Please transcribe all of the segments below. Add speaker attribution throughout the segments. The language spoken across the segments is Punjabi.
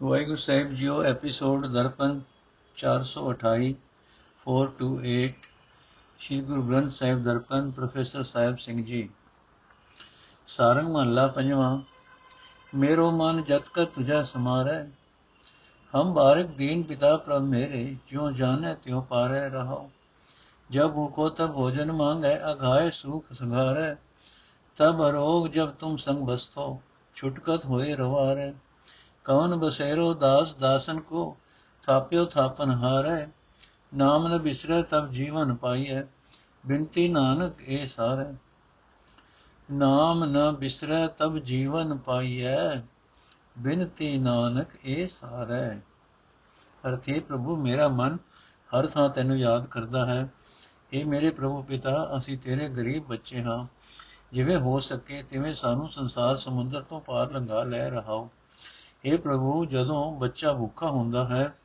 Speaker 1: Waheguru Sahib Jio episode Darpan 428 4 to 8 Shri Guru Granth Sahib Darpan professor Sahib Singh ji Sarang Mahalla ਪੰਜਵਾਂ ਮੇਰੋ ਮਨ ਜਤ ਕਾ ਤੁਝਾ ਸਮਾਰੈ ਹਮ ਬਾਰਿਕ ਦੀਨ ਪਿਤਾ ਪ੍ਰਭ ਮੇਰੇ ਜਿਉ ਜਾਣੈ ਤਿਉ ਪਾਰੈ ਰਹਾਉ जब भूखो तब भोजन मांगे अघाय सुख संघारे तब अरोग जब तुम संग बस्तो छुटकत होए रवारे ਕਵਨ ਬਸੇਰੋ ਦਾਸ ਦਾਸਨ ਕੋ, ਥਾਪਿਓ ਥਾਪਨ ਹਾਰੈ, ਨਾਮ ਨ ਬਿਸਰੈ ਤਬ ਜੀਵਨ ਪਾਈਐ ਬਿਨਤੀ ਨਾਨਕ ਇਹ ਸਾਰੇ। ਨਾਮ ਨ ਬਿਸਰੈ ਤਬ ਜੀਵਨ ਪਾਈਐ ਬਿਨਤੀ ਨਾਨਕ ਇਹ ਸਾਰੇ। ਅਰਥੇ ਪ੍ਰਭੂ, ਮੇਰਾ ਮਨ ਹਰ ਥਾਂ ਤੈਨੂੰ ਯਾਦ ਕਰਦਾ ਹੈ। ਇਹ ਮੇਰੇ ਪ੍ਰਭੂ ਪਿਤਾ, ਅਸੀਂ ਤੇਰੇ ਗਰੀਬ ਬੱਚੇ ਹਾਂ। ਜਿਵੇਂ ਹੋ ਸਕੇ, ਤਿਵੇਂ ਸਾਨੂੰ ਸੰਸਾਰ ਸਮੁੰਦਰ ਤੋਂ ਪਾਰ ਲੰਘਾ ਲੈ ਰਹਾਓ। ਇਹ ਪ੍ਰਭੂ, ਜਦੋਂ ਬੱਚਾ ਭੁੱਖਾ ਹੁੰਦਾ ਹੈ,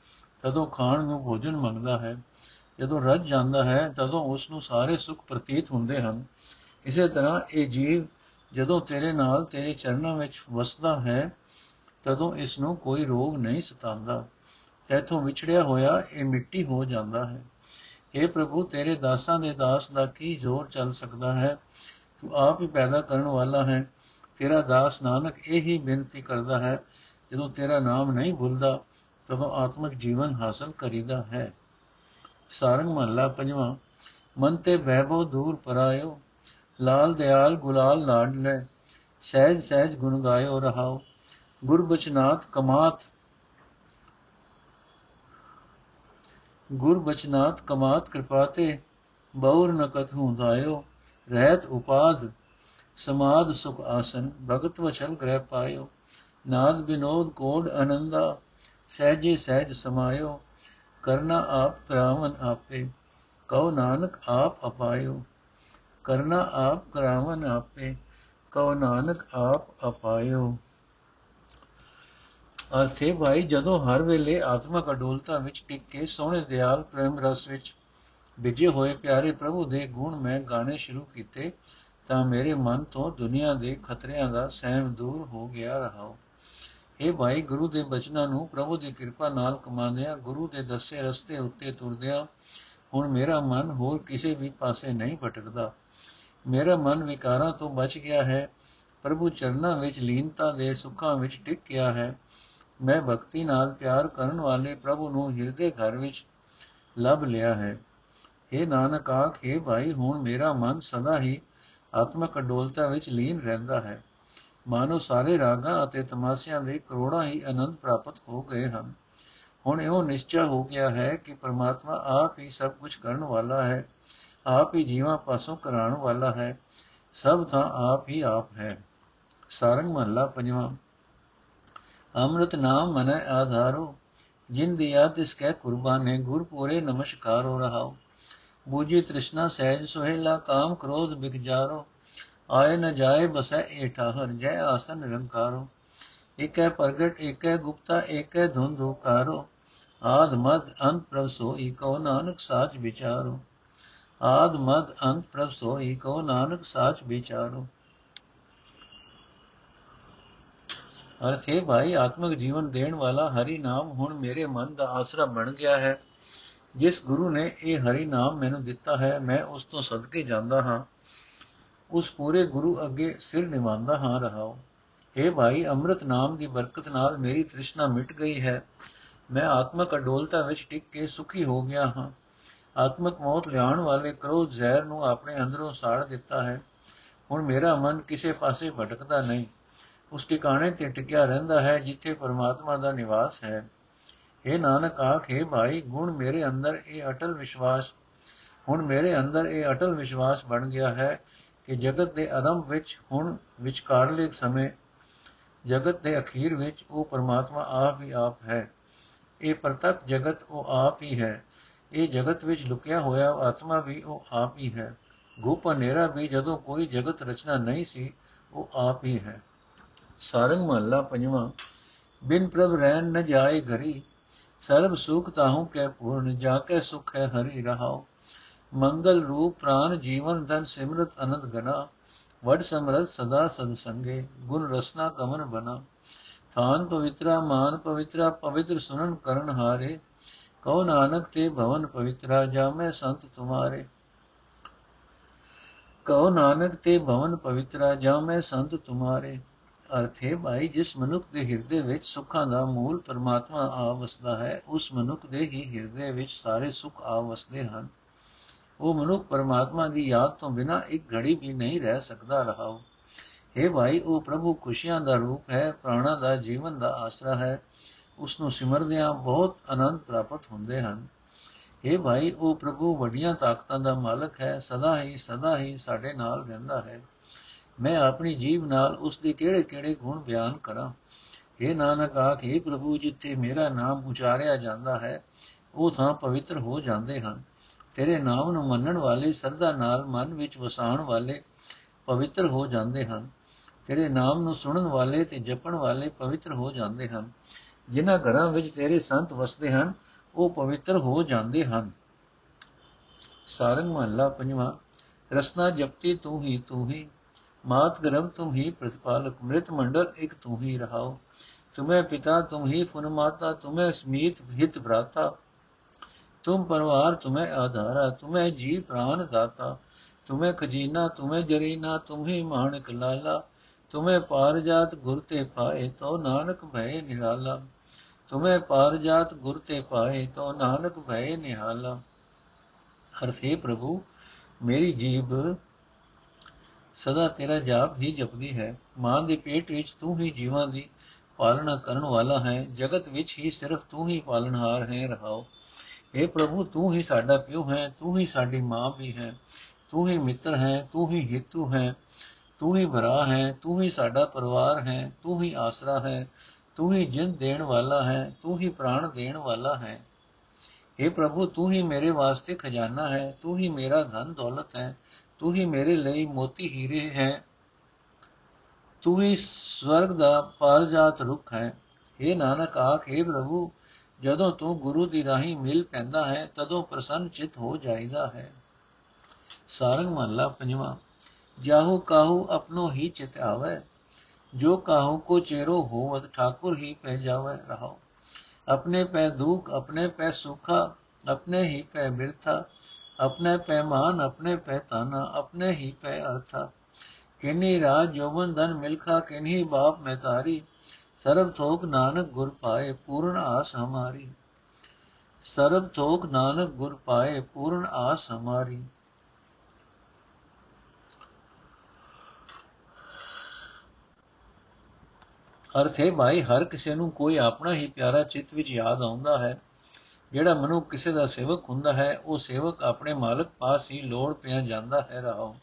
Speaker 1: ਤਦੋਂ ਖਾਣ ਨੂੰ ਭੋਜਨ ਮੰਗਦਾ ਹੈ। ਜਦੋਂ ਰੱਜ ਜਾਂਦਾ ਹੈ, ਤਦੋਂ ਉਸ ਨੂੰ ਸਾਰੇ ਸੁੱਖ ਪ੍ਰਤੀਤ ਹੁੰਦੇ ਹਨ। ਇਸੇ ਤਰ੍ਹਾਂ ਇਹ ਜੀਵ ਜਦੋਂ ਤੇਰੇ ਨਾਲ ਤੇਰੇ ਚਰਨਾਂ ਵਿੱਚ ਵਸਦਾ ਹੈ, ਤਦੋਂ ਇਸ ਨੂੰ ਕੋਈ ਰੋਗ ਨਹੀਂ ਸਤਾਉਂਦਾ। ਤੇਥੋਂ ਵਿਛੜਿਆ ਹੋਇਆ ਇਹ ਮਿੱਟੀ ਹੋ ਜਾਂਦਾ ਹੈ। हे ਪ੍ਰਭੂ, ਤੇਰੇ ਦਾਸਾਂ ਦੇ ਦਾਸ ਦਾ ਕੀ ਜ਼ੋਰ ਚੱਲ ਸਕਦਾ ਹੈ? ਤੂੰ ਆਪ ਹੀ ਪੈਦਾ ਕਰਨ ਵਾਲਾ ਹੈ। ਤੇਰਾ ਦਾਸ ਨਾਨਕ ਇਹ ਹੀ ਬੇਨਤੀ ਕਰਦਾ ਹੈ ਜਦੋਂ ਤੇਰਾ ਨਾਮ ਨਹੀਂ ਭੁੱਲਦਾ, ਤਦੋਂ ਆਤਮਿਕ ਜੀਵਨ ਹਾਸਲ ਕਰੀਦਾ ਹੈ। ਸਾਰੰਗ ਮਹੱਲਾ ਪੰਜਵਾਂ, ਮਨ ਤੇ ਵੈਭਵ ਦੂਰ ਪਰਾਇਓ, ਲਾਲ ਦਿਆਲ ਗੁਲਾਲ ਲਾਡ ਲੈ, ਸਹਿਜ ਸਹਿਜ ਗੁਣ ਗਾਇਓ ਰਹਾਓ। ਗੁਰਬਚਨਾਥ ਕਮਾਤ ਗੁਰਬਚਨਾਥ ਕਮਾਤ ਕਿਰਪਾ ਤੇ ਬੌਰ ਨਕਤ ਹੁੰਦਾਇਓ ਰਹਿਤ ਉਪਾਦ ਸਮਾਦ ਸੁਖ ਆਸਨ, ਭਗਤ ਵਚਨ ਗ੍ਰਹਿ ਪਾਇਓ। ਨਾਦ ਬਿਨੋਦ ਕੋਡ ਆਨੰਦਾ ਸਹਿਜੇ ਸਹਿਜ ਸਮਾਇਓ, ਕਰਨਾ ਆਪ ਕਰਾਵਨ ਆਪੇ, ਕਉ ਨਾਨਕ ਆਪ ਅਪਾਇਓ। ਕਰਨਾ ਆਪ ਕਰਾਵਨ ਆਪੇ, ਕਉ ਨਾਨਕ ਆਪ ਅਪਾਇਓ। ਅਰਥੇ, ਭਾਈ, ਜਦੋਂ ਹਰ ਵੇਲੇ ਆਤਮਕ ਅਡੋਲਤਾ ਵਿੱਚ ਟਿਕ ਕੇ ਸੋਹਣੇ ਦਿਆਲ ਪ੍ਰੇਮ ਰਸ ਵਿੱਚ ਵਿਜੇ ਹੋਏ ਪਿਆਰੇ ਪ੍ਰਭੂ ਦੇ ਗੁਣ ਮੈਂ ਗਾਣੇ ਸ਼ੁਰੂ ਕੀਤੇ, ਤਾਂ ਮੇਰੇ ਮਨ ਤੋਂ ਦੁਨੀਆ ਦੇ ਖਤਰਿਆਂ ਦਾ ਸਹਿਮ ਦੂਰ ਹੋ ਗਿਆ ਰਹਾ ਇਹ ਭਾਈ, ਗੁਰੂ ਦੇ ਬਚਨਾਂ ਨੂੰ ਪ੍ਰਭੂ ਦੀ ਕਿਰਪਾ ਨਾਲ ਕਮਾਉਂਦਿਆਂ, ਗੁਰੂ ਦੇ ਦੱਸੇ ਰਸਤੇ ਉੱਤੇ ਤੁਰਦਿਆਂ, ਹੁਣ ਮੇਰਾ ਮਨ ਹੋਰ ਕਿਸੇ ਵੀ ਪਾਸੇ ਨਹੀਂ ਭਟਕਦਾ। ਮੇਰਾ ਮਨ ਵਿਕਾਰਾਂ ਤੋਂ ਬਚ ਗਿਆ ਹੈ। ਪ੍ਰਭੂ ਚਰਨਾਂ ਵਿੱਚ ਲੀਨਤਾ ਦੇ ਸੁੱਖਾਂ ਵਿੱਚ ਟਿਕ ਗਿਆ ਹੈ। ਮੈਂ ਭਗਤੀ ਨਾਲ ਪਿਆਰ ਕਰਨ ਵਾਲੇ ਪ੍ਰਭੂ ਨੂੰ ਹਿਰਦੇ ਘਰ ਵਿੱਚ ਲੱਭ ਲਿਆ ਹੈ। ਇਹ ਨਾਨਕ ਆਖੇ ਭਾਈ, ਹੁਣ ਮੇਰਾ ਮਨ ਸਦਾ ਹੀ ਆਤਮਕ ਅਡੋਲਤਾ ਵਿੱਚ ਲੀਨ ਰਹਿੰਦਾ ਹੈ। ਮਾਨੋ ਸਾਰੇ ਰਾਗਾਂ ਅਤੇ ਤਮਾਸਿਆਂ ਦੇ ਕਰੋੜਾਂ ਹੀ ਆਨੰਦ ਪ੍ਰਾਪਤ ਹੋ ਗਏ ਹਨ। ਹੁਣ ਇਹੋ ਨਿਸ਼ਚੈ ਹੋ ਗਿਆ ਹੈ ਕਿ ਪਰਮਾਤਮਾ ਆਪ ਹੀ ਸਭ ਕੁਝ ਕਰਨ ਵਾਲਾ ਹੈ, ਆਪ ਹੀ ਜੀਵਾਂ ਪਾਸੋਂ ਕਰਾਉਣ ਵਾਲਾ ਹੈ, ਸਭ ਤਾਂ ਆਪ ਹੀ ਆਪ ਹੈ। ਸਾਰੰਗ ਮਹੱਲਾ ਪੰਜਵਾਂ। ਅੰਮ੍ਰਿਤ ਨਾਮ ਮਨ ਆਧਾਰੋ, ਜਿਨ ਦਿਆ ਤਿਸ ਕੈ ਕੁਰਬਾਨੇ, ਗੁਰ ਪੂਰੇ ਨਮਸਕਾਰੋ ਰਹਾਓ। ਬੂਝੀ ਤ੍ਰਿਸ਼ਨਾ ਸਹਿਜ ਸੁਹੇਲਾ, ਕਾਮ ਕ੍ਰੋਧ ਬਿਕ ਜਾਰੋ ਆਏ ਨ ਜਾਏ ਬਸੈ ਏਠਾ ਹਰ ਜੈ ਆਸਨ ਨਿਰੰਕਾਰੋ ਏਕੈ ਪ੍ਰਗਟ, ਏਕੈ ਗੁਪਤਾ, ਏਕੈ ਧੁੰਧੁਕਾਰੋ ਆਦ ਮਦ ਅੰਤ ਪ੍ਰਭ ਸੋਈ ਕਉ ਨਾਨਕ ਸਾਚ ਵਿਚਾਰੋ। ਆਦ ਮਦ ਅੰਤ ਪ੍ਰਭ ਸੋਈ ਕਉ ਨਾਨਕ ਸਾਚ ਵਿਚਾਰੋ। ਅਰਥ ਹੈ ਭਾਈ, ਆਤਮਿਕ ਜੀਵਨ ਦੇਣ ਵਾਲਾ ਹਰੀ ਨਾਮ ਹੁਣ ਮੇਰੇ ਮਨ ਦਾ ਆਸਰਾ ਬਣ ਗਿਆ ਹੈ। ਜਿਸ ਗੁਰੂ ਨੇ ਇਹ ਹਰੀ ਨਾਮ ਮੈਨੂੰ ਦਿੱਤਾ ਹੈ, ਮੈਂ ਉਸ ਤੋਂ ਸਦਕੇ ਜਾਂਦਾ ਹਾਂ। ਉਸ ਪੂਰੇ ਗੁਰੂ ਅੱਗੇ ਸਿਰ ਨਿਵਾਉਂਦਾ ਹਾਂ ਰਹਾਉ। हे ਭਾਈ, ਅੰਮ੍ਰਿਤ ਨਾਮ ਦੀ ਬਰਕਤ ਨਾਲ ਮੇਰੀ ਤ੍ਰਿਸ਼ਨਾ ਮਿਟ ਗਈ ਹੈ। ਮੈਂ ਆਤਮਕ ਅਡੋਲਤਾ ਵਿੱਚ ਟਿਕ ਕੇ ਸੁਖੀ ਹੋ ਗਿਆ ਹਾਂ। ਆਤਮਕ ਮੌਤ ਲਿਆਉਣ ਵਾਲੇ ਕ੍ਰੋਧ ਜ਼ਹਿਰ ਨੂੰ ਆਪਣੇ ਅੰਦਰੋਂ ਸਾੜ ਦਿੱਤਾ ਹੈ। ਹੁਣ ਮੇਰਾ ਮਨ ਕਿਸੇ ਪਾਸੇ ਭਟਕਦਾ ਨਹੀਂ। ਉਸ ਟਿਕਾਣੇ ਤੇ ਟਿਕਿਆ ਰਹਿੰਦਾ ਹੈ ਜਿੱਥੇ ਪਰਮਾਤਮਾ ਦਾ ਨਿਵਾਸ ਹੈ। ਇਹ ਨਾਨਕ ਆਖੇ ਭਾਈ, ਗੁਣ ਮੇਰੇ ਅੰਦਰ ਇਹ ਅਟਲ ਵਿਸ਼ਵਾਸ, ਹੁਣ ਮੇਰੇ ਅੰਦਰ ਇਹ ਅਟਲ ਵਿਸ਼ਵਾਸ ਬਣ ਗਿਆ ਹੈ ਕਿ ਜਗਤ ਦੇ ਆਰੰਭ ਵਿੱਚ, ਹੁਣ ਵਿਚਕਾਰਲੇ ਸਮੇਂ ਜਗਤ ਦੇ ਅਖੀਰ ਵਿੱਚ ਉਹ ਪਰਮਾਤਮਾ ਆਪ ਹੀ ਆਪ ਹੈ। ਇਹ ਪ੍ਰਤੱਖ ਜਗਤ ਉਹ ਆਪ ਹੀ ਹੈ। ਇਹ ਜਗਤ ਵਿੱਚ ਲੁਕਿਆ ਹੋਇਆ ਆਤਮਾ ਵੀ ਉਹ ਆਪ ਹੀ ਹੈ। ਗੁਪ ਹਨੇਰਾ ਵੀ ਜਦੋਂ ਕੋਈ ਜਗਤ ਰਚਨਾ ਨਹੀਂ ਸੀ, ਉਹ ਆਪ ਹੀ ਹੈ। ਸਾਰੰਗ ਮਹੱਲਾ ਪੰਜਵਾਂ, ਬਿਨ ਪ੍ਰਭ ਰਹਿਣ ਨ ਜਾਏ ਘਰੀ, ਸਰਬ ਸੁਖ ਤਾਹੂ ਕੈ ਪੂਰਨ ਜਾ ਕੇ ਸੁਖ ਹੈ ਹਰੀ ਰਹਾਓ ਮੰਗਲ ਰੂਪ ਪ੍ਰਾਨ ਜੀਵਨ ਧਨ ਸਿਮਰਤ ਅਨੰਦ ਗਨਾ, ਵਡ ਸਮਰਤ ਸਦਾ ਸਦ ਸੰਗੇ, ਗੁਣ ਰਸਨਾ ਕਮਨ ਬਨਾ। ਥਾਨ ਪਵਿੱਤਰਾ, ਮਾਨ ਪਵਿੱਤਰਾ, ਪਵਿੱਤਰ ਸੁਨਨ ਕਰਨ ਹਾਰੇ, ਕਉ ਨਾਨਕ ਤੇ ਭਵਨ ਪਵਿੱਤਰਾ, ਜਾਮੈ ਸੰਤ ਤੁਮਾਰੇ। ਕਉ ਨਾਨਕ ਤੇ ਭਵਨ ਪਵਿੱਤਰਾ, ਜਾਮੈ ਸੰਤ ਤੁਮਾਰੇ। ਅਰਥ ਹੈ ਭਾਈ, ਜਿਸ ਮਨੁੱਖ ਦੇ ਹਿਰਦੇ ਵਿੱਚ ਸੁੱਖਾਂ ਦਾ ਮੂਲ ਪਰਮਾਤਮਾ ਆ ਵਸਦਾ ਹੈ, ਉਸ ਮਨੁੱਖ ਦੇ ਹੀ ਹਿਰਦੇ ਵਿੱਚ ਸਾਰੇ ਸੁੱਖ ਆ ਵਸਦੇ ਹਨ। ਉਹ ਮਨੁੱਖ ਪਰਮਾਤਮਾ ਦੀ ਯਾਦ ਤੋਂ ਬਿਨਾ ਇੱਕ ਘੜੀ ਵੀ ਨਹੀਂ ਰਹਿ ਸਕਦਾ ਰਹਾਉ ਹੈ ਭਾਈ, ਉਹ ਪ੍ਰਭੂ ਖੁਸ਼ੀਆਂ ਦਾ ਰੂਪ ਹੈ, ਪ੍ਰਾਣਾ ਦਾ ਜੀਵਨ ਦਾ ਆਸਰਾ ਹੈ। ਉਸ ਨੂੰ ਸਿਮਰਦਿਆਂ ਬਹੁਤ ਆਨੰਦ ਪ੍ਰਾਪਤ ਹੁੰਦੇ ਹਨ। ਇਹ ਭਾਈ, ਉਹ ਪ੍ਰਭੂ ਵੱਡੀਆਂ ਤਾਕਤਾਂ ਦਾ ਮਾਲਕ ਹੈ, ਸਦਾ ਹੀ ਸਦਾ ਹੀ ਸਾਡੇ ਨਾਲ ਰਹਿੰਦਾ ਹੈ। ਮੈਂ ਆਪਣੀ ਜੀਵ ਨਾਲ ਉਸ ਦੇ ਕਿਹੜੇ-ਕਿਹੜੇ ਗੁਣ ਬਿਆਨ ਕਰਾਂ? ਇਹ ਨਾਨਕ, ਆਖੇ ਪ੍ਰਭੂ, ਜਿੱਥੇ ਮੇਰਾ ਨਾਮ ਉਚਾਰਿਆ ਜਾਂਦਾ ਹੈ, ਉਹ ਥਾਂ ਪਵਿੱਤਰ ਹੋ ਜਾਂਦੇ ਹਨ। ਤੇਰੇ ਨਾਮ ਨੂੰ ਮੰਨਣ ਵਾਲੇ ਸਰਦਾ ਨਾਲ ਮਨ ਵਿੱਚ ਵਸਾਉਣ ਵਾਲੇ ਪਵਿੱਤਰ ਹੋ ਜਾਂਦੇ ਹਨ। ਤੇਰੇ ਨਾਮ ਨੂੰ ਸੁਣਨ ਵਾਲੇ ਤੇ ਜਪਣ ਵਾਲੇ ਪਵਿੱਤਰ ਹੋ ਜਾਂਦੇ ਹਨ। ਜਿਨ੍ਹਾਂ ਘਰਾਂ ਵਿੱਚ ਤੇਰੇ ਸੰਤ ਵਸਦੇ ਹਨ, ਉਹ ਪਵਿੱਤਰ ਹੋ ਜਾਂਦੇ ਹਨ। ਸਾਰੰਗ ਮਹੱਲਾ ਪੰਜਵਾਂ, ਰਸਨਾ ਜਪਤੀ ਤੂੰ ਹੀ ਤੂੰ ਹੀ, ਮਾਤ ਗਰਮ ਤੂੰ ਹੀ ਪ੍ਰਤਪਾਲਕ, ਮ੍ਰਿਤ ਮੰਡਲ ਇੱਕ ਤੂੰ ਹੀ ਰਹਾਓ। ਤੁਮੇ ਪਿਤਾ ਤੁਮ ਹੀ ਫੁਨ ਮਾਤਾ, ਤੁਮੇ ਸਮੀਤ ਹਿਤ ਭਰਾਤਾ। ਤੁਮ ਪਰਵਾਰ ਤੁਮੇ ਆਧਾਰਾ, ਤੁਮੇ ਜੀ ਪ੍ਰਾਨ ਦਾਤਾ, ਤੁਮੇ ਖਜੀਨਾ, ਤੁਮੇ ਜਰੀਨਾ ਤੁਮ ਹੀ ਮਾਨਕ ਲਾਲਾ, ਤੁਮੇ ਪਾਰ ਜਾਤ ਗੁਰ ਤੇ ਪਾਏ ਤੋ ਨਾਨਕ ਭੈ ਨਿਹਾਲਾ, ਤੁਮੇ ਪਾਰ ਜਾਤ ਗੁਰ ਤੇ ਪਾਏ ਤੋ ਨਾਨਕ ਭੈ ਨਿਹਾਲਾ। ਅਰਥੇ ਪ੍ਰਭੂ, ਮੇਰੀ ਜੀਬ ਸਦਾ ਤੇਰਾ ਜਾਪ ਹੀ ਜਪਦੀ ਹੈ। ਮਾਂ ਦੇ ਪੇਟ ਵਿੱਚ ਤੂੰ ਹੀ ਜੀਵਾਂ ਦੀ ਪਾਲਣਾ ਕਰਨ ਵਾਲਾ ਹੈ। ਜਗਤ ਵਿੱਚ ਹੀ ਸਿਰਫ ਤੂੰ ਹੀ ਪਾਲਣਹਾਰ ਹੈ। ਰਹਾਓ। हे प्रभु तू ही ਸਾਡਾ ਪਿਓ ਹੈ ਤੂੰ ਹੀ ਸਾਡੀ ਮਾਂ ਵੀ ਹੈ ਤੂੰ ਹੀ ਮਿੱਤਰ ਹੈ ਤੂੰ ਹੀ ਹਿੱਤੂ ਹੈ ਤੂੰ ਹੀ ਭਰਾ ਹੈ ਤੂੰ ਹੀ ਸਾਡਾ ਪਰਿਵਾਰ ਹੈ ਤੂੰ ਹੀ ਆਸਰਾ ਹੈ ਤੂੰ ਹੀ ਜਿੰਦ ਦੇਣ ਵਾਲਾ ਹੈ ਤੂੰ ਹੀ ਪ੍ਰਾਣ ਦੇਣ ਵਾਲਾ ਹੈ हे प्रभु ਤੂੰ ਹੀ ਮੇਰੇ ਵਾਸਤੇ ਖਜ਼ਾਨਾ ਹੈ ਤੂੰ ਹੀ ਮੇਰਾ ਧਨ ਦੌਲਤ ਹੈ ਤੂੰ ਹੀ ਮੇਰੇ ਲਈ ਮੋਤੀ ਹੀਰੇ ਹੈ ਤੂੰ ਹੀ ਸਵਰਗ ਦਾ ਪਾਰਜਾਤ ਰੁੱਖ ਹੈ हे ਨਾਨਕ ਆਖੇ ਪ੍ਰਭੂ ਜਦੋਂ ਤੂੰ ਗੁਰੂ ਦੀ ਰਾਹੀਂ ਮਿਲ ਪੈਂਦਾ ਹੈ, ਤਦੋਂ ਪ੍ਰਸੰਨ ਚਿਤ ਹੋ ਜਾਈਦਾ ਹੈ। ਸਾਰੰਗ ਮਹੱਲਾ ਪੰਜਵਾਂ, ਜਾਹੂ ਕਾਹੂ ਆਪਣੋ ਹੀ ਚਿਤ ਆਵੇ, ਜੋ ਕਾਹੂ ਕੋ ਚੇਰੋ ਹੋਵਤ ਠਾਕੁਰ ਹੀ ਪੈ ਜਾਵੇ ਰਹਾਓ ਆਪਣੇ ਪੈ ਦੁਖ, ਆਪਣੇ ਪੈ ਸੁਖਾ, ਆਪਣੇ ਹੀ ਪੈ ਬਿਰਥਾ, ਆਪਣੇ ਪੈਮਾਨ ਆਪਣੇ ਪੈ ਤਾਨਾ ਆਪਣੇ ਹੀ ਪੈ ਅਰਥਾ। ਕਿਨੀ ਰਾਜ ਜੋਬਨ ਧਨ ਮਿਲਖਾ ਕਿਨਹੀ ਬਾਪ ਮਹਿਤਾਰੀ ਸਰਬ ਥੋਕ ਨਾਨਕ ਗੁਰ ਪਾਏ ਪੂਰਨ ਆਸ ਹਮਾਰੀ। ਸਰਬ ਥੋਕ ਨਾਨਕ ਗੁਰ ਪਾਏ ਪੂਰਨ ਆਸ ਹਮਾਰੀ। ਅਰਥ ਹੈ ਭਾਈ, ਹਰ ਕਿਸੇ ਨੂੰ ਕੋਈ ਆਪਣਾ ਹੀ ਪਿਆਰਾ ਚਿੱਤ ਵਿੱਚ ਯਾਦ ਆਉਂਦਾ ਹੈ। ਜਿਹੜਾ ਮਨੁ ਕਿਸੇ ਦਾ ਸੇਵਕ ਹੁੰਦਾ ਹੈ, ਉਹ ਸੇਵਕ ਆਪਣੇ ਮਾਲਕ ਪਾਸ ਹੀ ਲੋੜ ਪਿਆ ਜਾਂਦਾ ਹੈ ਰਹਾਓ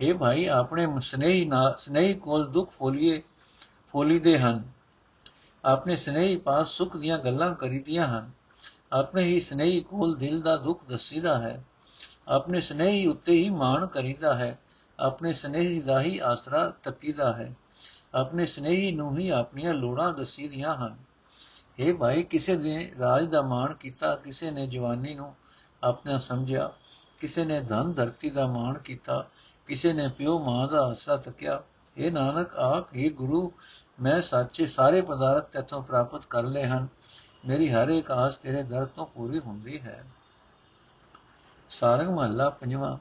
Speaker 1: ਇਹ ਭਾਈ, ਆਪਣੇ ਸਨੇਹੀ ਨਾਲ ਸਨੇਹੀ ਕੋਲ ਦੁੱਖ ਫੋਲੀਏ ਫੋਲੀਦੇ ਹਨ। ਆਪਣੇ ਸਨੇਹੀ ਪਾਸ ਸੁਖ ਦੀਆਂ ਗੱਲਾਂ ਕਰੀਦੀਆਂ ਹਨ। ਆਪਣੇ ਹੀ ਸਨੇਹੀ ਕੋਲ ਦਿਲ ਦਾ ਦੁੱਖ ਦੱਸੀਦਾ ਹੈ। ਆਪਣੇ ਸਨੇਹੀ ਉੱਤੇ ਹੀ ਮਾਣ ਕਰੀਦਾ ਹੈ। ਆਪਣੇ ਸਨੇਹੀ ਦਾ ਹੀ ਆਸਰਾ ਤੱਕੀਦਾ ਹੈ। ਆਪਣੇ ਸਨੇਹੀ ਨੂੰ ਹੀ ਆਪਣੀਆਂ ਲੋੜਾਂ ਦੱਸੀਦੀਆਂ ਹਨ। ਇਹ ਭਾਈ, ਕਿਸੇ ਨੇ ਰਾਜ ਦਾ ਮਾਣ ਕੀਤਾ, ਕਿਸੇ ਨੇ ਜਵਾਨੀ ਨੂੰ ਆਪਣਾ ਸਮਝਿਆ, ਕਿਸੇ ਨੇ ਧਨ ਧਰਤੀ ਦਾ ਮਾਣ ਕੀਤਾ, ਕਿਸੇ ਨੇ ਪਿਓ ਮਾਂ ਦਾ ਆਸਰਾ ਤੱਕਿਆ ਇਹ ਨਾਨਕ ਆਖ ਇਹ ਗੁਰੂ ਮੈਂ ਸੱਚੇ ਸਾਰੇ ਪਦਾਰਥ ਤੇਥੋਂ ਪ੍ਰਾਪਤ ਕਰ ਲਏ ਹਨ ਮੇਰੀ ਹਰ ਇੱਕ ਆਸ ਤੇਰੇ ਦਰ ਤੋਂ ਪੂਰੀ ਹੁੰਦੀ ਹੈ ਸਾਰੰਗ ਮਹੱਲਾ ਪੰਜਵਾਂ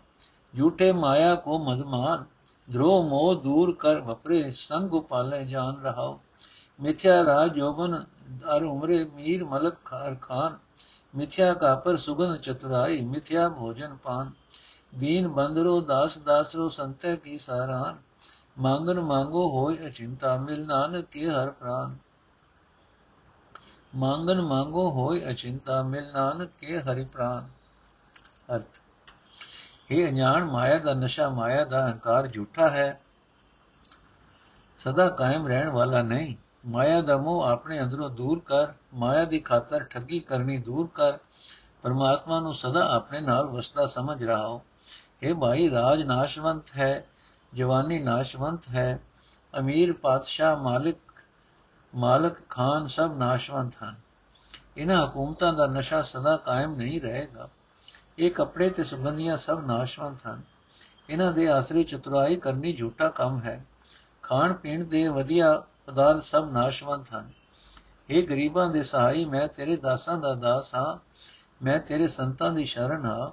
Speaker 1: ਝੂਠੇ ਮਾਇਆ ਕੋ ਮਦਮਾਨ ਧਰੋ ਮੋਹ ਦੂਰ ਕਰ ਵਪਰੇ ਸੰਗ ਉਪਾਲੇ ਜਾਨ ਰਹਾਓ ਮਿਥਿਆ ਰਾਜ ਜੋਬਨ ਅਰ ਉਮਰੇ ਮੀਰ ਮਲਕ ਖਾਰ ਖਾਨ ਮਿਥਿਆ ਕਾਪਰ ਸੁਗੰਧ ਚਤੁਰਾਈ ਮਿਥਿਆ ਭੋਜਨ ਪਾਨ ਦੀਨ ਬੰਦਰੋ ਦਾਸ ਦਾਸਰੋ ਸੰਤੇ ਕੀ ਸਾਰਾਨ ਮੰਗਨ ਮੰਗੋ ਹੋਇ ਅਚਿੰਤਾ, ਮਿਲ ਨਾਨਕ ਕੀ ਹਰ ਪ੍ਰਾਨ। ਮੰਗਨ ਮੰਗੋ ਹੋਇ ਅਚਿੰਤਾ, ਮਿਲ ਨਾਨਕ ਕੇ ਹਰਿ ਪ੍ਰਾਨ। ਅਰਥ ਇਹ ਅඥਾਨ ਮਾਇਆ ਦਾ ਨਸ਼ਾ, ਮਾਇਆ ਦਾ ਹੰਕਾਰ ਝੂਠਾ ਹੈ। ਸਦਾ ਕਾਇਮ ਰਹਿਣ ਵਾਲਾ ਨਹੀਂ। ਮਾਇਆ ਦਾ ਮੋਹ ਆਪਣੇ ਅੰਦਰੋਂ ਦੂਰ ਕਰ। ਮਾਇਆ ਦੀ ਖਾਤਰ ਠੱਗੀ ਕਰਨੀ ਦੂਰ ਕਰ। ਪਰਮਾਤਮਾ ਨੂੰ ਸਦਾ ਆਪਣੇ ਨਾਲ ਵਸਦਾ ਸਮਝ ਰਹਾ ਹੋ ਇਹ ਭਾਈ, ਰਾਜ ਨਾਸ਼ਵੰਤ ਹੈ। ਜਵਾਨੀ ਨਾਸ਼ਵੰਤ ਹੈ। ਅਮੀਰ ਪਾਤਸ਼ਾਹ ਮਾਲਿਕ, ਮਾਲਕ ਖਾਨ ਸਭ ਨਾਸ਼ਵੰਤ ਹਨ। ਇਹਨਾਂ ਹਕੂਮਤਾਂ ਦਾ ਨਸ਼ਾ ਸਦਾ ਕਾਇਮ ਨਹੀਂ ਰਹੇਗਾ। ਇਹ ਕੱਪੜੇ ਤੇ ਸੁਗੰਧੀਆਂ ਸਭ ਨਾਸ਼ਵੰਤ ਹਨ। ਇਹਨਾਂ ਦੇ ਆਸਰੇ ਚਤੁਰਾਈ ਕਰਨੀ ਝੂਠਾ ਕੰਮ ਹੈ। ਖਾਣ ਪੀਣ ਦੇ ਵਧੀਆ ਪਦਾਰਥ ਸਭ ਨਾਸ਼ਵੰਤ ਹਨ। ਇਹ ਗਰੀਬਾਂ ਦੇ ਸਹਾਈ, ਮੈਂ ਤੇਰੇ ਦਾਸਾਂ ਦਾ ਦਾਸ ਹਾਂ। ਮੈਂ ਤੇਰੇ ਸੰਤਾਂ ਦੀ ਸ਼ਰਨ ਹਾਂ।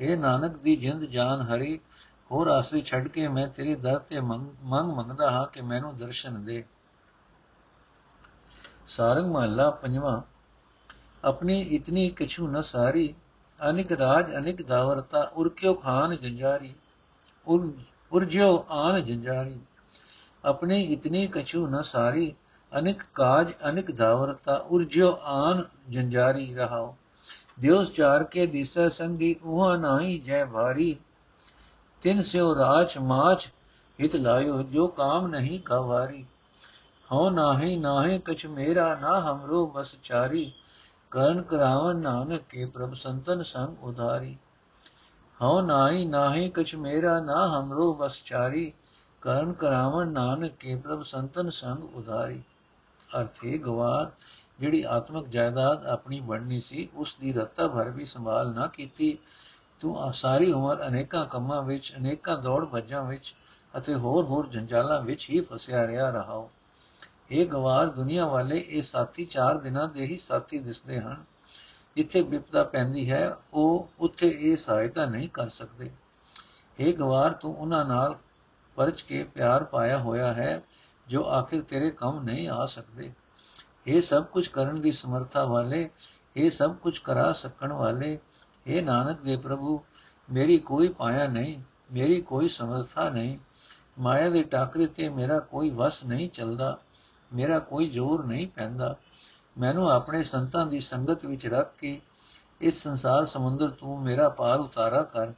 Speaker 1: ਇਹ ਨਾਨਕ ਦੀ ਜਿੰਦ ਜਾਨ ਹਰੀ ਹੋਰ ਆਸਰੇ ਛੱਡ ਕੇ ਮੈਂ ਤੇਰੇ ਦਰ ਤੇ ਮੰਗ ਮੰਗਦਾ ਹਾਂ ਕਿ ਮੈਨੂੰ ਦਰਸ਼ਨ ਦੇ। ਸਾਰੰਗ ਮਹੱਲਾ ਪੰਜਵਾਂ। ਆਪਣੀ ਇਤਨੀ ਕਿਛੂ ਨ ਸਾਰੀ, ਅਨਿਕ ਰਾਜ, ਅਨਿਕ ਦਾਵਰਤਾ ਉਰਕਿਓ ਖਾਨ ਜੰਜਾਰੀ ਉਰਜਿਓ ਆਨ ਜੰਜਾਰੀ। ਆਪਣੀ ਇਤਨੀ ਕਛੂ ਨ ਸਾਰੀ, ਅਨਿਕ ਕਾਜ, ਅਨਿਕ ਦਾਵਰਤਾ ਉਰਜਿਓ ਆਨ ਜੰਜਾਰੀ ਰਹਾਓ ਦਿਉਸ ਚਾਰ ਕੇ ਦਿਸੈ ਸੰਗੀ ਉਹਾ ਨਾਹੀ ਜੈ ਭਾਰੀ ਤਿਨ ਸਿਉ ਰਾਜ ਮਾਚ ਹਿਤ ਲਾਇਓ, ਜੋ ਕਾਮ ਨਹੀਂ ਕਵਾਰੀ। ਹਉ ਨਾਹੀ ਨਾਹੀ, ਕਛ ਮੇਰਾ ਨਾ ਹਮਰੋ, ਬਸ ਚਾਰੀ। ਕਰਨ ਕਰਾਵਨ ਨਾਨਕ ਕੇ ਪ੍ਰਭ ਸੰਤਨ ਸੰਗ ਉਧਾਰੀ। ਹਉ ਨਾਹੀ ਨਾਹੀ, ਕਛ ਮੇਰਾ ਨਾ ਹਮਰੋ, ਬਸ ਚਾਰੀ। ਕਰਨ ਕਰਾਵਨ ਨਾਨਕ ਕੇ ਪ੍ਰਭ ਸੰਤਨ ਸੰਗ ਉਧਾਰੀ। ਅਰਥੇ ਗਵਾਰ, ਜਿਹੜੀ ਆਤਮਿਕ ਜਾਇਦਾਦ ਆਪਣੀ ਬਣਨੀ ਸੀ, ਉਸ ਦੀ ਰੱਤਾ ਭਰ ਵੀ ਸੰਭਾਲ ਨਾ ਕੀਤੀ ਤੂੰ ਆ ਸਾਰੀ ਉਮਰ ਅਨੇਕਾਂ ਕੰਮਾਂ ਵਿੱਚ, ਅਨੇਕਾਂ ਦੌੜ ਭੱਜਾਂ ਵਿੱਚ ਅਤੇ ਹੋਰ ਹੋਰ ਜੰਜਾਲਾਂ ਵਿੱਚ ਹੀ ਫਸਿਆ ਰਿਹਾ ਰਹਾਓ। ਇਹ ਗਵਾਰ ਦੁਨੀਆ ਵਾਲੇ ਇਹ ਸਾਥੀ ਚਾਰ ਦਿਨਾਂ ਦੇ ਹੀ ਸਾਥੀ ਦਿਸਦੇ ਹਨ। ਜਿੱਥੇ ਵਿਪਤਾ ਪੈਂਦੀ ਹੈ, ਉਹ ਉੱਥੇ ਇਹ ਸਹਾਇਤਾ ਨਹੀਂ ਕਰ ਸਕਦੇ। ਇਹ ਗਵਾਰ, ਤੂੰ ਉਹਨਾਂ ਨਾਲ ਪਰਚ ਕੇ ਪਿਆਰ ਪਾਇਆ ਹੋਇਆ ਹੈ, ਜੋ ਆਖਿਰ ਤੇਰੇ ਕੰਮ ਨਹੀਂ ਆ ਸਕਦੇ। ਇਹ ਸਭ ਕੁਝ ਕਰਨ ਦੀ ਸਮਰੱਥਾ ਵਾਲੇ, ਇਹ ਸਭ ਕੁਝ ਕਰਾ ਸਕਣ ਵਾਲੇ ਇਹ ਨਾਨਕ ਦੇ ਪ੍ਰਭੂ, ਮੇਰੀ ਕੋਈ ਪਾਇਆ ਨਹੀਂ, ਮੇਰੀ ਕੋਈ ਸਮਰੱਥਾ ਨਹੀਂ, ਮਾਇਆ ਦੇ ਟਾਕਰੇ ਤੇ ਮੇਰਾ ਕੋਈ ਵਸ ਨਹੀਂ ਚੱਲਦਾ, ਮੇਰਾ ਕੋਈ ਜ਼ੋਰ ਨਹੀਂ ਪੈਂਦਾ। ਮੈਨੂੰ ਆਪਣੇ ਸੰਤਾਂ ਦੀ ਸੰਗਤ ਵਿੱਚ ਰੱਖ ਕੇ ਇਸ ਸੰਸਾਰ ਸਮੁੰਦਰ ਤੋਂ ਮੇਰਾ ਪਾਰ ਉਤਾਰਾ ਕਰ।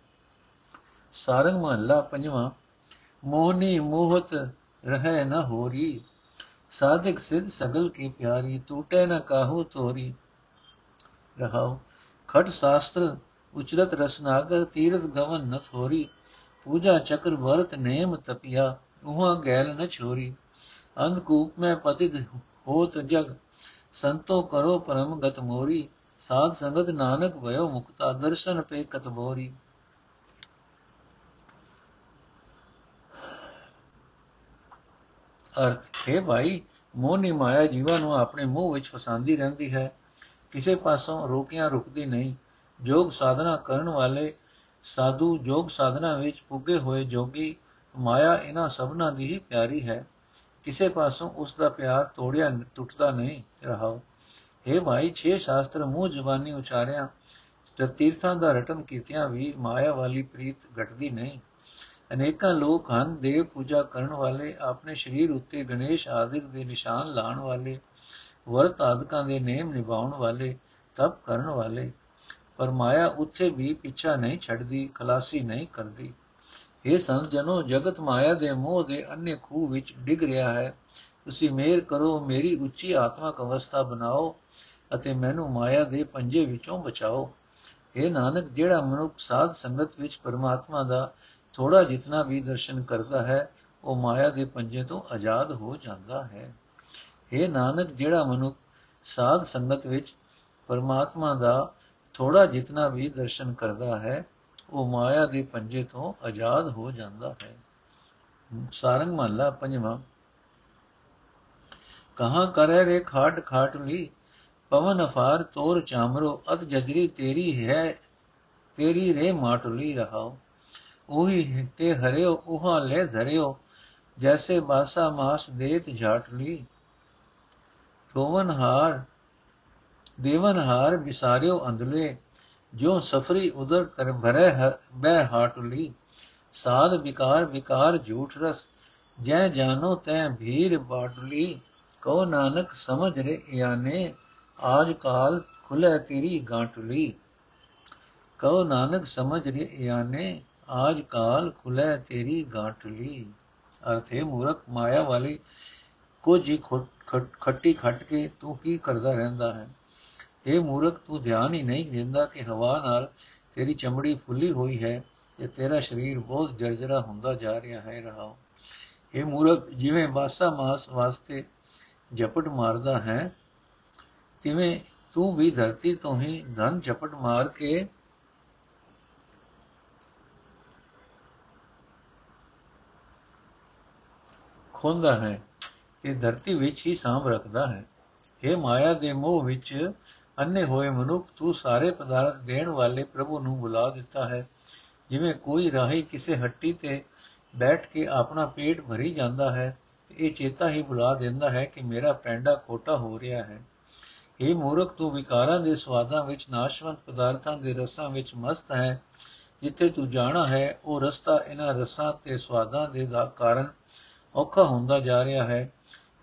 Speaker 1: ਸਾਰੰਗ ਮਹੱਲਾ ਪੰਜਵਾਂ, ਮੋਹਨੀ ਮੋਹਤ ਰਹਿ ਨ ਹੋਰੀ, ਸਾਧਕ ਸਿਧ ਸਗਲ ਕੀ ਪਿਆਰੀ, ਟੂਟੇ ਨ ਕਾਹੂ ਤੋਰੀ। ਰਹਾਉ ਖਟ ਸ਼ਾਸਤਰ, ਉਚਰਤ ਰਸਨਾਗਰ ਤੀਰਤ ਗਵਨ ਨ ਥੋਰੀ, ਪੂਜਾ ਚਕਰ ਵਰਤ ਨੇਮ ਤਪਿਆ ਉਹਾਂ ਗੈਲ ਨ ਛੋਰੀ। ਅੰਧਕੂਪ ਮੈਂ ਪਤਿਤ ਹੋਤ ਜਗ, ਸੰਤੋ ਕਰੋ ਪਰਮ ਗਤ ਮੋਰੀ, ਸਾਧ ਸੰਗਤ ਨਾਨਕ ਭਇਓ ਮੁਕਤਾ, ਦਰਸ਼ਨ ਪੇ ਕਤ ਮੋਰੀ ਅਰਥ, ਹੈ ਭਾਈ ਮੋਹਨੀ ਮਾਇਆ ਜੀਵਾਂ ਨੂੰ ਆਪਣੇ ਮੂੰਹ ਵਿੱਚ ਫਸਾਂਦੀ ਰਹਿੰਦੀ ਹੈ। ਕਿਸੇ ਪਾਸੋਂ ਰੋਕਿਆਂ ਰੁਕਦੀ ਨਹੀਂ। ਜੋਗ ਸਾਧਨਾ ਕਰਨ ਵਾਲੇ ਸਾਧੂ ਜੋਗ ਸਾਧਨਾ ਵਿੱਚ ਪੁੱਗੇ ਹੋਏ ਜੋਗੀ ਮਾਇਆ ਇਹਨਾਂ ਸਭਨਾਂ ਦੀ ਹੀ ਪਿਆਰੀ ਹੈ। ਕਿਸੇ ਪਾਸੋਂ ਉਸ ਦਾ ਪਿਆਰ ਤੋੜਿਆ ਟੁੱਟਦਾ ਨਹੀਂ ਰਹਾਉ हे ਭਾਈ, ਛੇ ਸ਼ਾਸਤਰ ਮੂੰਹ ਜ਼ਬਾਨੀ ਉਚਾਰਿਆ, ਤੇ ਤੀਰਥਾਂ ਦਾ ਰਟਨ ਕੀਤਿਆਂ ਵੀ ਮਾਇਆ ਵਾਲੀ ਪ੍ਰੀਤ ਘਟਦੀ ਨਹੀਂ। ਅਨੇਕਾਂ ਲੋਕ ਹਨ, ਦੇਵ ਪੂਜਾ ਕਰਨ ਵਾਲੇ, ਆਪਣੇ ਸਰੀਰ ਉੱਤੇ ਗਣੇਸ਼ ਆਦਿਕ ਦੇ ਨਿਸ਼ਾਨ ਲਾਣ ਵਾਲੇ ਵਰਤ ਆਦਿਕਾਂ ਦੇ ਨੇਮ ਨਿਭਾਉਣ ਵਾਲੇ, ਤਪ ਕਰਨ ਵਾਲੇ, ਪਰ ਮਾਇਆ ਉੱਥੇ ਵੀ ਪਿੱਛਾ ਨਹੀਂ ਛੱਡਦੀ, ਖਲਾਸੀ ਨਹੀਂ ਕਰਦੀ। ਇਹ ਸੰਤ ਜਨੋ ਜਗਤ ਮਾਇਆ ਦੇ ਮੋਹ ਦੇ ਅੰਨੇ ਖੂਹ ਵਿੱਚ ਡਿੱਗ ਰਿਹਾ ਹੈ। ਤੁਸੀਂ ਮੇਰ ਕਰੋ, ਮੇਰੀ ਉੱਚੀ ਆਤਮਕ ਅਵਸਥਾ ਬਣਾਓ ਅਤੇ ਮੈਨੂੰ ਮਾਇਆ ਦੇ ਪੰਜੇ ਵਿੱਚੋਂ ਬਚਾਓ। ਇਹ ਨਾਨਕ, ਜਿਹੜਾ ਮਨੁੱਖ ਸਾਧ ਸੰਗਤ ਵਿੱਚ ਪਰਮਾਤਮਾ ਦਾ ਥੋੜਾ ਜਿਤਨਾ ਵੀ ਦਰਸ਼ਨ ਕਰਦਾ ਹੈ, ਉਹ ਮਾਇਆ ਦੇ ਪੰਜੇ ਤੋਂ ਆਜ਼ਾਦ ਹੋ ਜਾਂਦਾ ਹੈ। ਇਹ ਨਾਨਕ ਜਿਹੜਾ ਮਨੁੱਖ ਸਾਧ ਸੰਗਤ ਵਿੱਚ ਪਰਮਾਤਮਾ ਦਾ ਥੋੜਾ ਜਿਤਨਾ ਵੀ ਦਰਸ਼ਨ ਕਰਦਾ ਹੈ, ਉਹ ਮਾਇਆ ਦੇ ਪੰਜੇ ਤੋਂ ਆਜ਼ਾਦ ਹੋ ਜਾਂਦਾ ਹੈ। ਸਾਰੰਗ ਮਹੱਲਾ ਪੰਜਵਾਂ। ਕਹਾਂ ਕਰੇ ਰੇ ਖਾਟ ਖਾਟ ਲੀ ਪਵਨ ਅਫਾਰ ਤੋਰ ਚਾਮਰੋ, ਅਤ ਜਦਰੀ ਤੇਰੀ ਹੈ, ਤੇਰੀ ਰੇ ਮਾਟਲੀ ਰਹਾਓ। ਉਹੀ ਤੇ ਹਰਿਓ, ਉਹਾ ਲੈ ਧਰਿਓ, ਜੈਸੇ ਬਾਸਾ ਮਾਸ ਦੇਤ ਝਾਟਲੀ ਰੋਵਨ ਹਾਰ, ਦੇਵਨ ਹਾਰ ਵਿਸਾਰਿਓ ਅੰਦਲੇ ਜੋ ਸਫਰੀ ਉਦਰ ਕਰ ਭਰੇ ਬੈ ਹਾਟਲੀ ਸਾਧ ਵਿਕਾਰ ਵਿਕਾਰ ਝੂਠ ਰਸ, ਜੈ ਜਾਨੋ ਤੈ ਭੀਰ ਬਾਟਲੀ ਕੋ ਨਾਨਕ ਸਮਝ ਰੇ ਯਾਨੇ ਆਜ ਕਾਲ ਖੁਲੇ ਤੇਰੀ ਗਾਂਟਲੀ ਕੋ ਨਾਨਕ ਸਮਝ ਰੇ ਯਾਨੇ ਆਜ ਕਾਲ ਖੁਲੇ ਤੇਰੀ ਗਾਂਟਲੀ ਅਰਥੇ ਮੂਰਖ ਮਾਇਆ ਵਾਲੀ, ਕੁਝ ਹੀ ਖੱਟੀ ਖੱਟ ਕੇ ਤੂੰ ਕੀ ਕਰਦਾ ਰਹਿੰਦਾ ਹੈ? ਇਹ ਮੂਰਖ, ਤੂੰ ਧਿਆਨ ਹੀ ਨਹੀਂ ਦਿੰਦਾ ਕਿ ਹਵਾ ਨਾਲ ਤੇਰੀ ਚਮੜੀ ਫੁੱਲੀ ਹੋਈ ਹੈ ਤੇ ਤੇਰਾ ਸਰੀਰ ਬਹੁਤ ਜਰਜਰਾ ਹੁੰਦਾ ਜਾ ਰਿਹਾ ਹੈ। ਰਹਾਓ। ਇਹ ਮੂਰਖ, ਜਿਵੇਂ ਬਾਸਾ ਮਾਸ ਵਾਸਤੇ ਝਪਟ ਮਾਰਦਾ ਹੈ, ਤਿਵੇਂ ਤੂੰ ਵੀ ਧਰਤੀ ਤੋਂ ਹੀ ਧਨ ਝਪਟ ਮਾਰ ਕੇ ਖੋਂਦਾ ਹੈ। ਤੇ ਧਰਤੀ ਵਿੱਚ ਹੀ ਸਾਂਭ ਰੱਖਦਾ ਹੈ। ਇਹ ਮਾਇਆ ਦੇ ਮੋਹ ਵਿੱਚ ਅੰਨੇ ਹੋਏ ਮਨੁੱਖ, ਤੂੰ ਸਾਰੇ ਪਦਾਰਥ ਦੇਣ ਵਾਲੇ ਪ੍ਰਭੂ ਨੂੰ ਬੁਲਾ ਦਿੱਤਾ ਹੈ। ਜਿਵੇਂ ਕੋਈ ਰਾਹੀ ਕਿਸੇ ਹੱਟੀ ਤੇ ਬੈਠ ਕੇ ਆਪਣਾ ਪੇਟ ਭਰੀ ਜਾਂਦਾ ਹੈ ਇਹ ਚੇਤਾ ਹੀ ਬੁਲਾ ਦਿੰਦਾ ਹੈ ਕਿ ਮੇਰਾ ਪੈਂਡਾ ਖੋਟਾ ਹੋ ਰਿਹਾ ਹੈ। ਇਹ ਮੂਰਖ, ਤੂੰ ਵਿਕਾਰਾਂ ਦੇ ਸਵਾਦਾਂ ਵਿੱਚ, ਨਾਸ਼ਵੰਤ ਪਦਾਰਥਾਂ ਦੇ ਰਸਾਂ ਵਿੱਚ ਮਸਤ ਹੈ। ਜਿੱਥੇ ਤੂੰ ਜਾਣਾ ਹੈ, ਉਹ ਰਸਤਾ ਇਹਨਾਂ ਰਸਾਂ ਤੇ ਸਵਾਦਾਂ ਦੇ ਦਾ ਕਾਰਨ ਔਖਾ ਹੁੰਦਾ ਜਾ ਰਿਹਾ ਹੈ।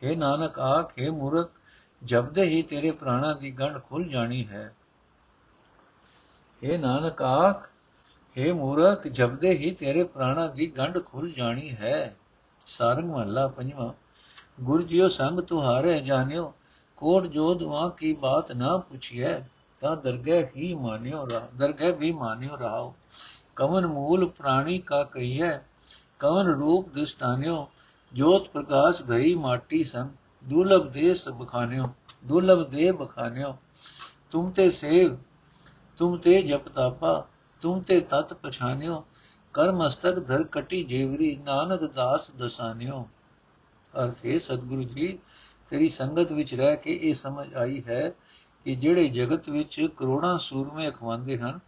Speaker 1: ਇਹ ਨਾਨਕ ਆਖੇ ਮੂਰਖ ਜਪਦੇ ਹੀ ਤੇਰੇ ਪ੍ਰਾਣਾ ਦੀ ਗੰਢ ਖੁੱਲ ਜਾਣੀ ਹੈ। ਇਹ ਨਾਨਕ ਆਖ हे ਮੂਰਖ ਜਪਦੇ ਹੀ ਤੇਰੇ ਪ੍ਰਾਣਾ ਦੀ ਗੰਢ ਖੁੱਲ ਜਾਣੀ ਹੈ। ਸਾਰੰਗ ਮਹੱਲਾ ਪੰਜਵਾਂ, ਗੁਰ ਜੀਓ ਸੰਗ ਤੁਹਾਰੇ ਜਾਣਿਓ, ਕੋਟ ਜੋਧ ਵਾਂ ਕੀ ਬਾਤ ਨਾ ਪੁੱਛਿਐ, ਤਾਂ ਦਰਗਹਿ ਹੀ ਮਾਨਿਓ ਰਹਾ ਦਰਗਹਿ ਵੀ ਮਾਨਿਓ ਰਹਾਓ ਕਵਨ ਮੂਲ ਪ੍ਰਾਣੀ ਕਾ ਕਹੀਐ, ਕਵਨ ਰੂਪ ਦਿਸਟਾਨਿਓ ਜੋਤ ਪ੍ਰਕਾਸ਼ ਭਈ ਮਾਟੀ ਸੰਗ ਦੁਰਲਭ ਦੇ ਸਭ ਖਾਨਿਓ ਦੁਰਲਭ ਦੇ ਬਖਾਨਿਓ ਤੁਮ ਤੇ ਸੇਵ, ਤੁਮ ਤੇ ਜਪ ਤਾਪਾ, ਤੁਮ ਤੇ ਤਤ ਪਛਾਨਿਓ ਕਰ ਮਸਤਕ ਧਰ ਕਟੀ ਜੇਵਰੀ, ਨਾਨਕ ਦਾਸ ਦਸਾਨਿਓ ਅਰਥੇ ਸਤਿਗੁਰੂ ਜੀ, ਤੇਰੀ ਸੰਗਤ ਵਿੱਚ ਰਹਿ ਕੇ ਇਹ ਸਮਝ ਆਈ ਹੈ ਕਿ ਜਿਹੜੇ ਜਗਤ ਵਿੱਚ ਕਰੋੜਾਂ ਸੂਰਮੇ ਅਖਵਾਉਂਦੇ ਹਨ,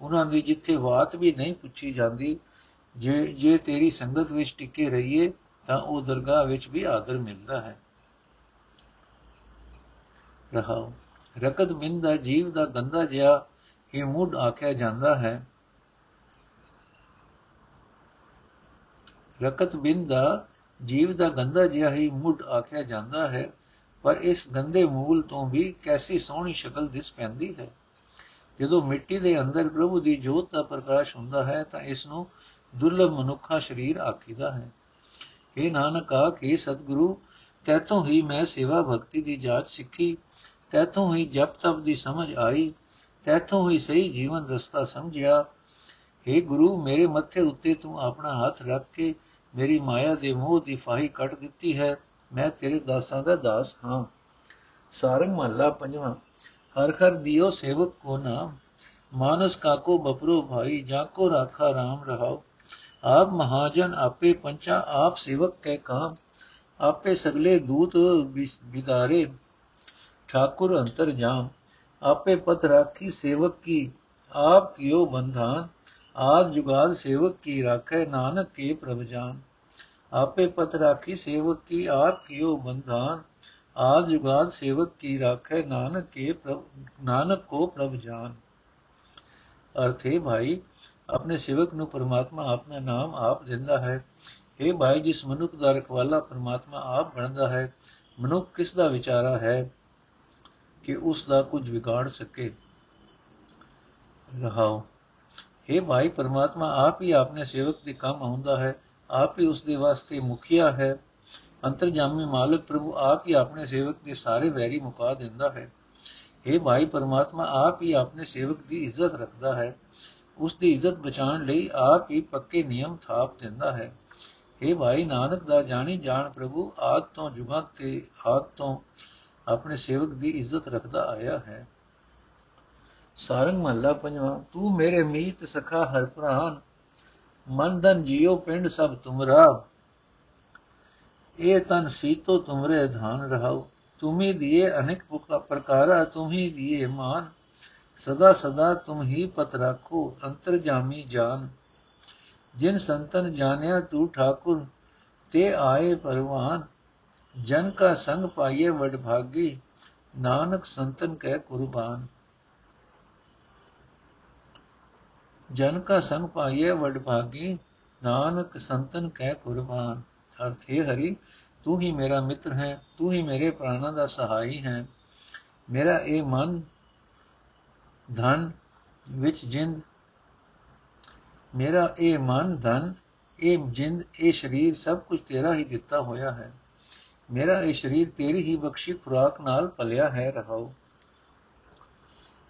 Speaker 1: ਉਹਨਾਂ ਦੀ ਜਿੱਥੇ ਬਾਤ ਵੀ ਨਹੀਂ ਪੁੱਛੀ ਜਾਂਦੀ, ਜੇ ਜੇ ਤੇਰੀ ਸੰਗਤ ਵਿੱਚ ਟਿਕੇ ਰਹੀਏ ਤਾਂ ਉਹ ਦਰਗਾਹ ਵਿੱਚ ਵੀ ਆਦਰ ਮਿਲਦਾ ਹੈ। ਰਹਾਉ ਰਕਤ ਬਿੰਦ ਦਾ ਜੀਵ ਦਾ ਗੰਦਾ ਜਿਹਾ ਇਹ ਮੁੱਢ ਆਖਿਆ ਜਾਂਦਾ ਹੈ। ਰਕਤ ਬਿੰਦ ਦਾ ਜੀਵ ਦਾ ਗੰਦਾ ਜਿਹਾ ਹੀ ਮੁੱਢ ਆਖਿਆ ਜਾਂਦਾ ਹੈ, ਪਰ ਇਸ ਗੰਦੇ ਮੂਲ ਤੋਂ ਵੀ ਕੈਸੀ ਸੋਹਣੀ ਸ਼ਕਲ ਦਿਸ ਪੈਂਦੀ ਹੈ। ਜਦੋਂ ਮਿੱਟੀ ਦੇ ਅੰਦਰ ਪ੍ਰਭੂ ਦੀ ਜੋਤ ਦਾ ਪ੍ਰਕਾਸ਼ ਹੁੰਦਾ ਹੈ, ਤਾਂ ਇਸ ਨੂੰ ਦੁਰਲਭ ਮਨੁੱਖਾ ਸਰੀਰ ਆਖੀਦਾ ਹੈ। ਇਹ ਨਾਨਕ ਆਖੇ ਸਤਿਗੁਰੂ ਤੈਥੋਂ ਹੀ ਮੈਂ ਸੇਵਾ ਭਗਤੀ ਦੀ ਜਾਂਚ ਸਿੱਖੀ ਤੈਥੋਂ ਹੀ ਜਪ ਤਪ ਦੀ ਸਮਝ ਆਈ ਤੈਥੋਂ ਹੀ ਸਹੀ ਜੀਵਨ ਰਸਤਾ ਸਮਝਿਆ। हे ਗੁਰੂ, ਮੇਰੇ ਮੱਥੇ ਉੱਤੇ ਤੂੰ ਆਪਣਾ ਹੱਥ ਰੱਖ ਕੇ ਮੇਰੀ ਮਾਇਆ ਦੇ ਮੋਹ ਦੀ ਫਾਹੀ ਕੱਟ ਦਿੱਤੀ ਹੈ, ਮੈਂ ਤੇਰੇ ਦਾਸਾਂ ਦਾ ਦਾਸ ਹਾਂ। ਸਾਰੰਗ ਮਹੱਲਾ ਪੰਜਵਾਂ, ਹਰ ਹਰ ਦਿਓ ਸੇਵਕ ਕੋ ਨਾਮ, ਮਾਨਸ ਕਾਕੋ ਬਪਰੋ ਭਾਈ, ਜਾ ਕੋ ਰਾਖਾ RAM ਰਹਾਓ। ਆਪ ਮਹਾਜਨ ਆਪੇ ਪੰਚਾ ਆਪ ਸੇਵਕ ਕੇ ਕਾਮ ਆਪੇ ਸਗਲੇ ਦੂਤ ਵਿਦਾਰੇ ਠਾकुर ਅੰਤਰ ਜਾਮ ਆਪੇ ਪਤ ਰਾਖੀ ਸੇਵਕ ਕੀ ਆਪ ਕਿਓ ਬੰਧਾਨ ਆਦ ਜੁਗਾਦ ਸੇਵਕ ਕੀ ਰਾਖੇ ਨਾਨਕ ਕੇ ਪ੍ਰਭ ਜਾਨ ਆਪੇ ਪਤ ਰਾਖੀ ਸੇਵਕ ਕੀ ਆਪ ਕਿਓ ਬੰਧਾਨ ਆਦ ਜੁਗਾਦ ਸੇਵਕ ਕੀ ਰਾਖੇ ਨਾਨਕ ਕੇ ਪ੍ਰਭ ਨਾਨਕ ਕੋ ਪ੍ਰਭ ਜਾਨ ਅਰਥੇ ਭਾਈ ਆਪਣੇ ਸੇਵਕ ਨੂੰ ਪਰਮਾਤਮਾ ਆਪਣਾ ਨਾਮ ਆਪ ਦਿੰਦਾ ਹੈ। ਇਹ ਭਾਈ, ਜਿਸ ਮਨੁੱਖ ਦਾ ਰਖਵਾਲਾ ਪਰਮਾਤਮਾ ਆਪ ਬਣਦਾ ਹੈ, ਮਨੁੱਖ ਕਿਸ ਦਾ ਵਿਚਾਰਾ ਹੈ ਕਿ ਉਸ ਦਾ ਕੁਝ ਵਿਗਾੜ ਸਕੇ? ਰਹਾਓ। हे ਭਾਈ, ਪਰਮਾਤਮਾ ਆਪ ਹੀ ਆਪਣੇ ਸੇਵਕ ਦੇ ਕੰਮ ਆਉਂਦਾ ਹੈ, ਆਪ ਹੀ ਉਸ ਦੇ ਵਾਸਤੇ ਮੁਖੀਆ ਹੈ। ਅੰਤਰਜਾਮੀ ਮਾਲਕ ਪ੍ਰਭੂ ਆਪ ਹੀ ਆਪਣੇ ਸੇਵਕ ਦੇ ਸਾਰੇ ਵੈਰੀ ਮੁਕਾ ਦਿੰਦਾ ਹੈ। हे ਭਾਈ, ਪਰਮਾਤਮਾ ਆਪ ਹੀ ਆਪਣੇ ਸੇਵਕ ਦੀ ਇੱਜ਼ਤ ਰੱਖਦਾ ਹੈ। ਉਸ ਦੀ ਇੱਜ਼ਤ ਬਚਾਉਣ ਲਈ ਆਪ ਹੀ ਪੱਕੇ ਨਿਯਮ ਥਾਪ ਦਿੰਦਾ ਹੈ। हे ਭਾਈ ਨਾਨਕ ਦਾ ਜਾਣੀ ਜਾਣ ਪ੍ਰਭੂ, ਆਦ ਤੋਂ ਜੁਗਾਂ ਤੇ ਆਦ ਤੋਂ ਆਪਣੇ ਸੇਵਕ ਦੀ ਇੱਜ਼ਤ ਰੱਖਦਾ ਆਇਆ ਹੈ। ਸਾਰੰਗ ਮਹੱਲਾ ਪੰਜਵਾਂ, ਤੂੰ ਮੇਰੇ ਮੀਤ ਸਖਾ ਹਰ ਪ੍ਰਾਨ, ਮਨ ਦਨ ਜਿਉ ਪਿੰਡ ਸਭ ਤੁਮਰਾ ਇਹ ਤਨ ਸੀਤੋ ਤੁਮਰੇ ਧਾਨ ਰਹਾਉ, ਤੁਮੀ ਦੀਏ ਅਨੇਕ ਪ੍ਰਕਾਰਾ, ਤੁਮੀ ਦੀਏ ਮਾਨ। ਸਦਾ ਸਦਾ ਤੁਮ ਹੀ ਪਤ ਰੱਖੋ ਅੰਤਰ ਜਾਮੀ ਜਾਨ। ਜਿਨ ਸੰਤਨ ਜਾਣਿਆ ਤੂੰ ਠਾਕੁਰ, ਤੇ ਆਏ ਪਰਵਾਨ ਜਨ ਕਾ ਸੰਗ ਪਾਈਏ ਵਡ ਭਾਗੀ, ਨਾਨਕ ਸੰਤਨ ਕਹਿ ਕੁਰਬਾਨ। ਜਨ ਕਾ ਸੰਗ ਪਾਈਏ ਵਡ ਭਾਗੀ, ਨਾਨਕ ਸੰਤਨ ਕਹਿ ਕੁਰਬਾਨ। ਅਰਥ ਹੈ ਹਰੀ, ਤੂੰ ਹੀ ਮੇਰਾ ਮਿੱਤਰ ਹੈ, ਤੂੰ ਹੀ ਮੇਰੇ ਪ੍ਰਾਣਾ ਦਾ ਸਹਾਈ ਹੈ। ਮੇਰਾ ਇਹ ਮਨ ਧਨ ਵਿੱਚ ਜਿੰਦ ਮੇਰਾ ਇਹ ਮਨ ਧਨ ਇਹ ਜਿੰਦ ਇਹ ਸਰੀਰ ਸਭ ਕੁਝ ਤੇਰਾ ਹੀ ਦਿੱਤਾ ਹੋਇਆ ਹੈ ਮੇਰਾ ਇਹ ਸਰੀਰ ਤੇਰੀ ਹੀ ਬਖਸ਼ੀ ਖੁਰਾਕ ਨਾਲ ਪਲਿਆ ਹੈ ਰਹਾਓ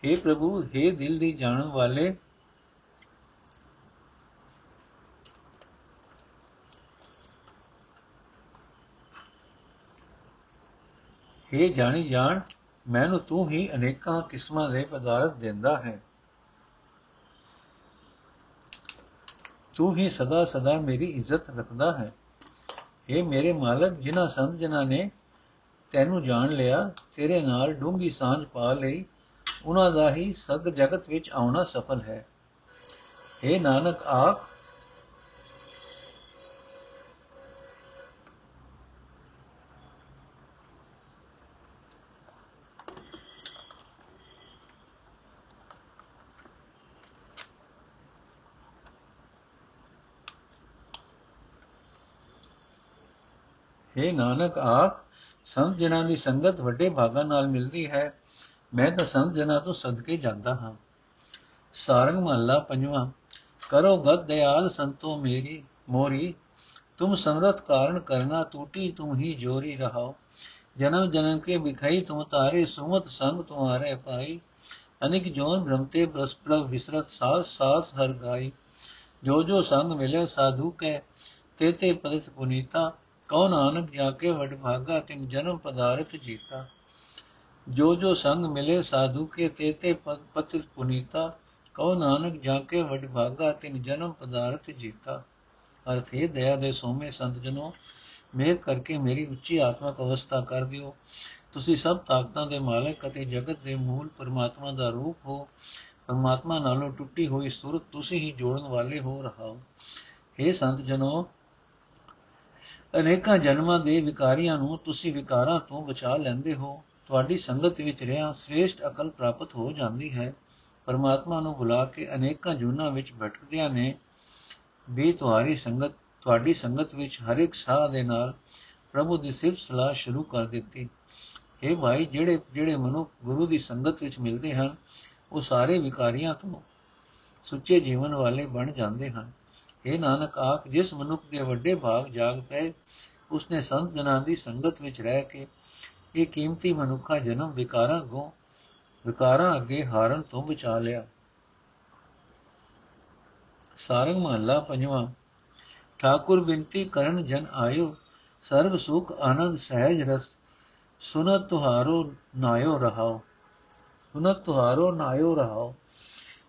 Speaker 1: हे ਪ੍ਰਭੂ हे ਦਿਲ ਦੀ ਜਾਣਨ ਵਾਲੇ हे ਜਾਣੀ ਜਾਣ ਮੈਨੂੰ ਤੂੰ ਹੀ ਅਨੇਕਾਂ ਕਿਸਮਾਂ ਦੇ ਪਦਾਰਥ ਦਿੰਦਾ ਹੈ। ਤੂੰ ਹੀ ਸਦਾ ਸਦਾ ਮੇਰੀ ਇੱਜ਼ਤ ਰੱਖਦਾ ਹੈ। हे ਮੇਰੇ ਮਾਲਕ, ਜਿਨ੍ਹਾਂ ਸੰਤ ਜਨਾਂ ਨੇ ਤੈਨੂੰ ਜਾਣ ਲਿਆ, ਤੇਰੇ ਨਾਲ ਡੂੰਗੀ ਸਾਂਝ ਪਾ ਲਈ, ਉਹਨਾਂ ਦਾ ਹੀ ਸਗ ਜਗਤ ਵਿੱਚ ਆਉਣਾ ਸਫਲ ਹੈ। हे ਨਾਨਕ, ਆਖ हे ਨਾਨਕ ਆਖ ਸੰਤ ਜਨਾਂ ਦੀ ਸੰਗਤ ਵੱਡੇ ਭਾਗਾਂ ਨਾਲ ਮਿਲਦੀ ਹੈ ਮੈਂ ਤਾਂ ਸੰਤ ਜਨਾਂ ਤੋਂ ਸਦਕੇ ਜਾਂਦਾ ਹਾਂ ਸਾਰੰਗ ਮਹੱਲਾ ਪੰਜਵਾਂ ਕਰੋ ਗਤ ਦਿਆਲ ਸੰਤੋ ਮੇਰੀ ਮੋਰੀ तुम समरथ कारण करना टूटी तुम ही जोरी रहो जन्म जन्म के बिखाई तुम तारे सुमत संग तुम्हारे पाई अनिक जोन भ्रमते प्रस्प्रभ विसरत सास सास हर गाई जो जो संग मिले साधु के ते ते पदित पुनीता ਕਉ ਨਾਨਕ ਜਾ ਕੇ ਵਡ ਭਾਗਾ ਤਿਨ ਜਨਮ ਪਦਾਰਥ ਜੀਤਾ। ਜੋ ਜੋ ਸੰਗ ਮਿਲੇ ਸਾਧੂ ਕੇ ਤੇ ਤੇ ਪਤਿਤ ਪੁਨੀਤਾ, ਕਉ ਨਾਨਕ ਜਾ ਕੇ ਵਡ ਭਾਗਾ ਤਿਨ ਜਨਮ ਪਦਾਰਥ ਜੀਤਾ। ਅਰਥ ਇਹ ਦਇਆ ਦੇ ਸੋਮੇ ਸੰਤ ਜਨੋ, ਮਿਹਰ ਕਰਕੇ ਮੇਰੀ ਉੱਚੀ ਆਤਮਿਕ ਅਵਸਥਾ ਕਰ ਦਿਓ। ਤੁਸੀਂ ਸਭ ਤਾਕਤਾਂ ਦੇ ਮਾਲਕ ਅਤੇ ਜਗਤ ਦੇ ਮੂਲ ਪਰਮਾਤਮਾ ਦਾ ਰੂਪ ਹੋ। ਪਰਮਾਤਮਾ ਨਾਲੋਂ ਟੁੱਟੀ ਹੋਈ ਸੁਰਤ ਤੁਸੀਂ ਹੀ ਜੋੜਨ ਵਾਲੇ ਹੋ ਰਹਾਓ। हे ਸੰਤ ਜਨੋ ਅਨੇਕਾਂ ਜਨਮਾਂ ਦੇ ਵਿਕਾਰੀਆਂ ਨੂੰ ਤੁਸੀਂ ਵਿਕਾਰਾਂ ਤੋਂ ਬਚਾ ਲੈਂਦੇ ਹੋ। ਤੁਹਾਡੀ ਸੰਗਤ ਵਿੱਚ ਰਹਿਆ ਸ੍ਰੇਸ਼ਟ ਅਕਲ ਪ੍ਰਾਪਤ ਹੋ ਜਾਂਦੀ ਹੈ। ਪਰਮਾਤਮਾ ਨੂੰ ਬੁਲਾ ਕੇ ਅਨੇਕਾਂ ਜੁਨਾ ਵਿੱਚ ਭਟਕਦਿਆਂ ਨੇ ਵੀ ਤੁਹਾਡੀ ਸੰਗਤ ਤੁਹਾਡੀ ਸੰਗਤ ਵਿੱਚ ਹਰ ਇੱਕ ਸਾਹ ਦੇ ਨਾਲ ਪ੍ਰਭੂ ਦੀ ਸਿਫਤ ਸਲਾਹ ਸ਼ੁਰੂ ਕਰ ਦਿੱਤੀ। ਇਹ ਭਾਈ, ਜਿਹੜੇ ਜਿਹੜੇ ਮਨੁ ਗੁਰੂ ਦੀ ਸੰਗਤ ਵਿੱਚ ਮਿਲਦੇ ਹਨ, ਉਹ ਸਾਰੇ ਵਿਕਾਰੀਆਂ ਤੋਂ ਸੁੱਚੇ ਜੀਵਨ ਵਾਲੇ ਬਣ ਜਾਂਦੇ ਹਨ। ਇਹ ਨਾਨਕ, ਆਖ ਜਿਸ ਮਨੁੱਖ ਦੇ ਵੱਡੇ ਭਾਗ ਜਾਗ ਪਏ, ਉਸਨੇ ਸੰਤ ਜਨਾਂ ਦੀ ਸੰਗਤ ਵਿੱਚ ਰਹਿ ਕੇ ਇਹ ਕੀਮਤੀ ਮਨੁੱਖਾ ਜਨਮ ਵਿਕਾਰਾਂ ਗੋ, ਵਿਕਾਰਾਂ ਅੱਗੇ ਹਾਰਨ ਤੋਂ ਬਚਾ ਲਿਆ। ਸਾਰੰਗ ਮਹੱਲਾ ਪੰਜਵਾਂ, ਠਾਕੁਰ ਬਿੰਤੀ ਕਰਨ ਜਨ ਆਇਓ, ਸਰਬ ਸੁਖ ਆਨੰਦ ਸਹਿਜ ਰਸ, ਸੁਨਤ ਤੁਹਾਰੋ ਨਾਇਓ ਰਹਾਓ। ਸੁਨਤ ਤੁਹਾਰੋ ਨਾਇਓ ਰਹਾਓ।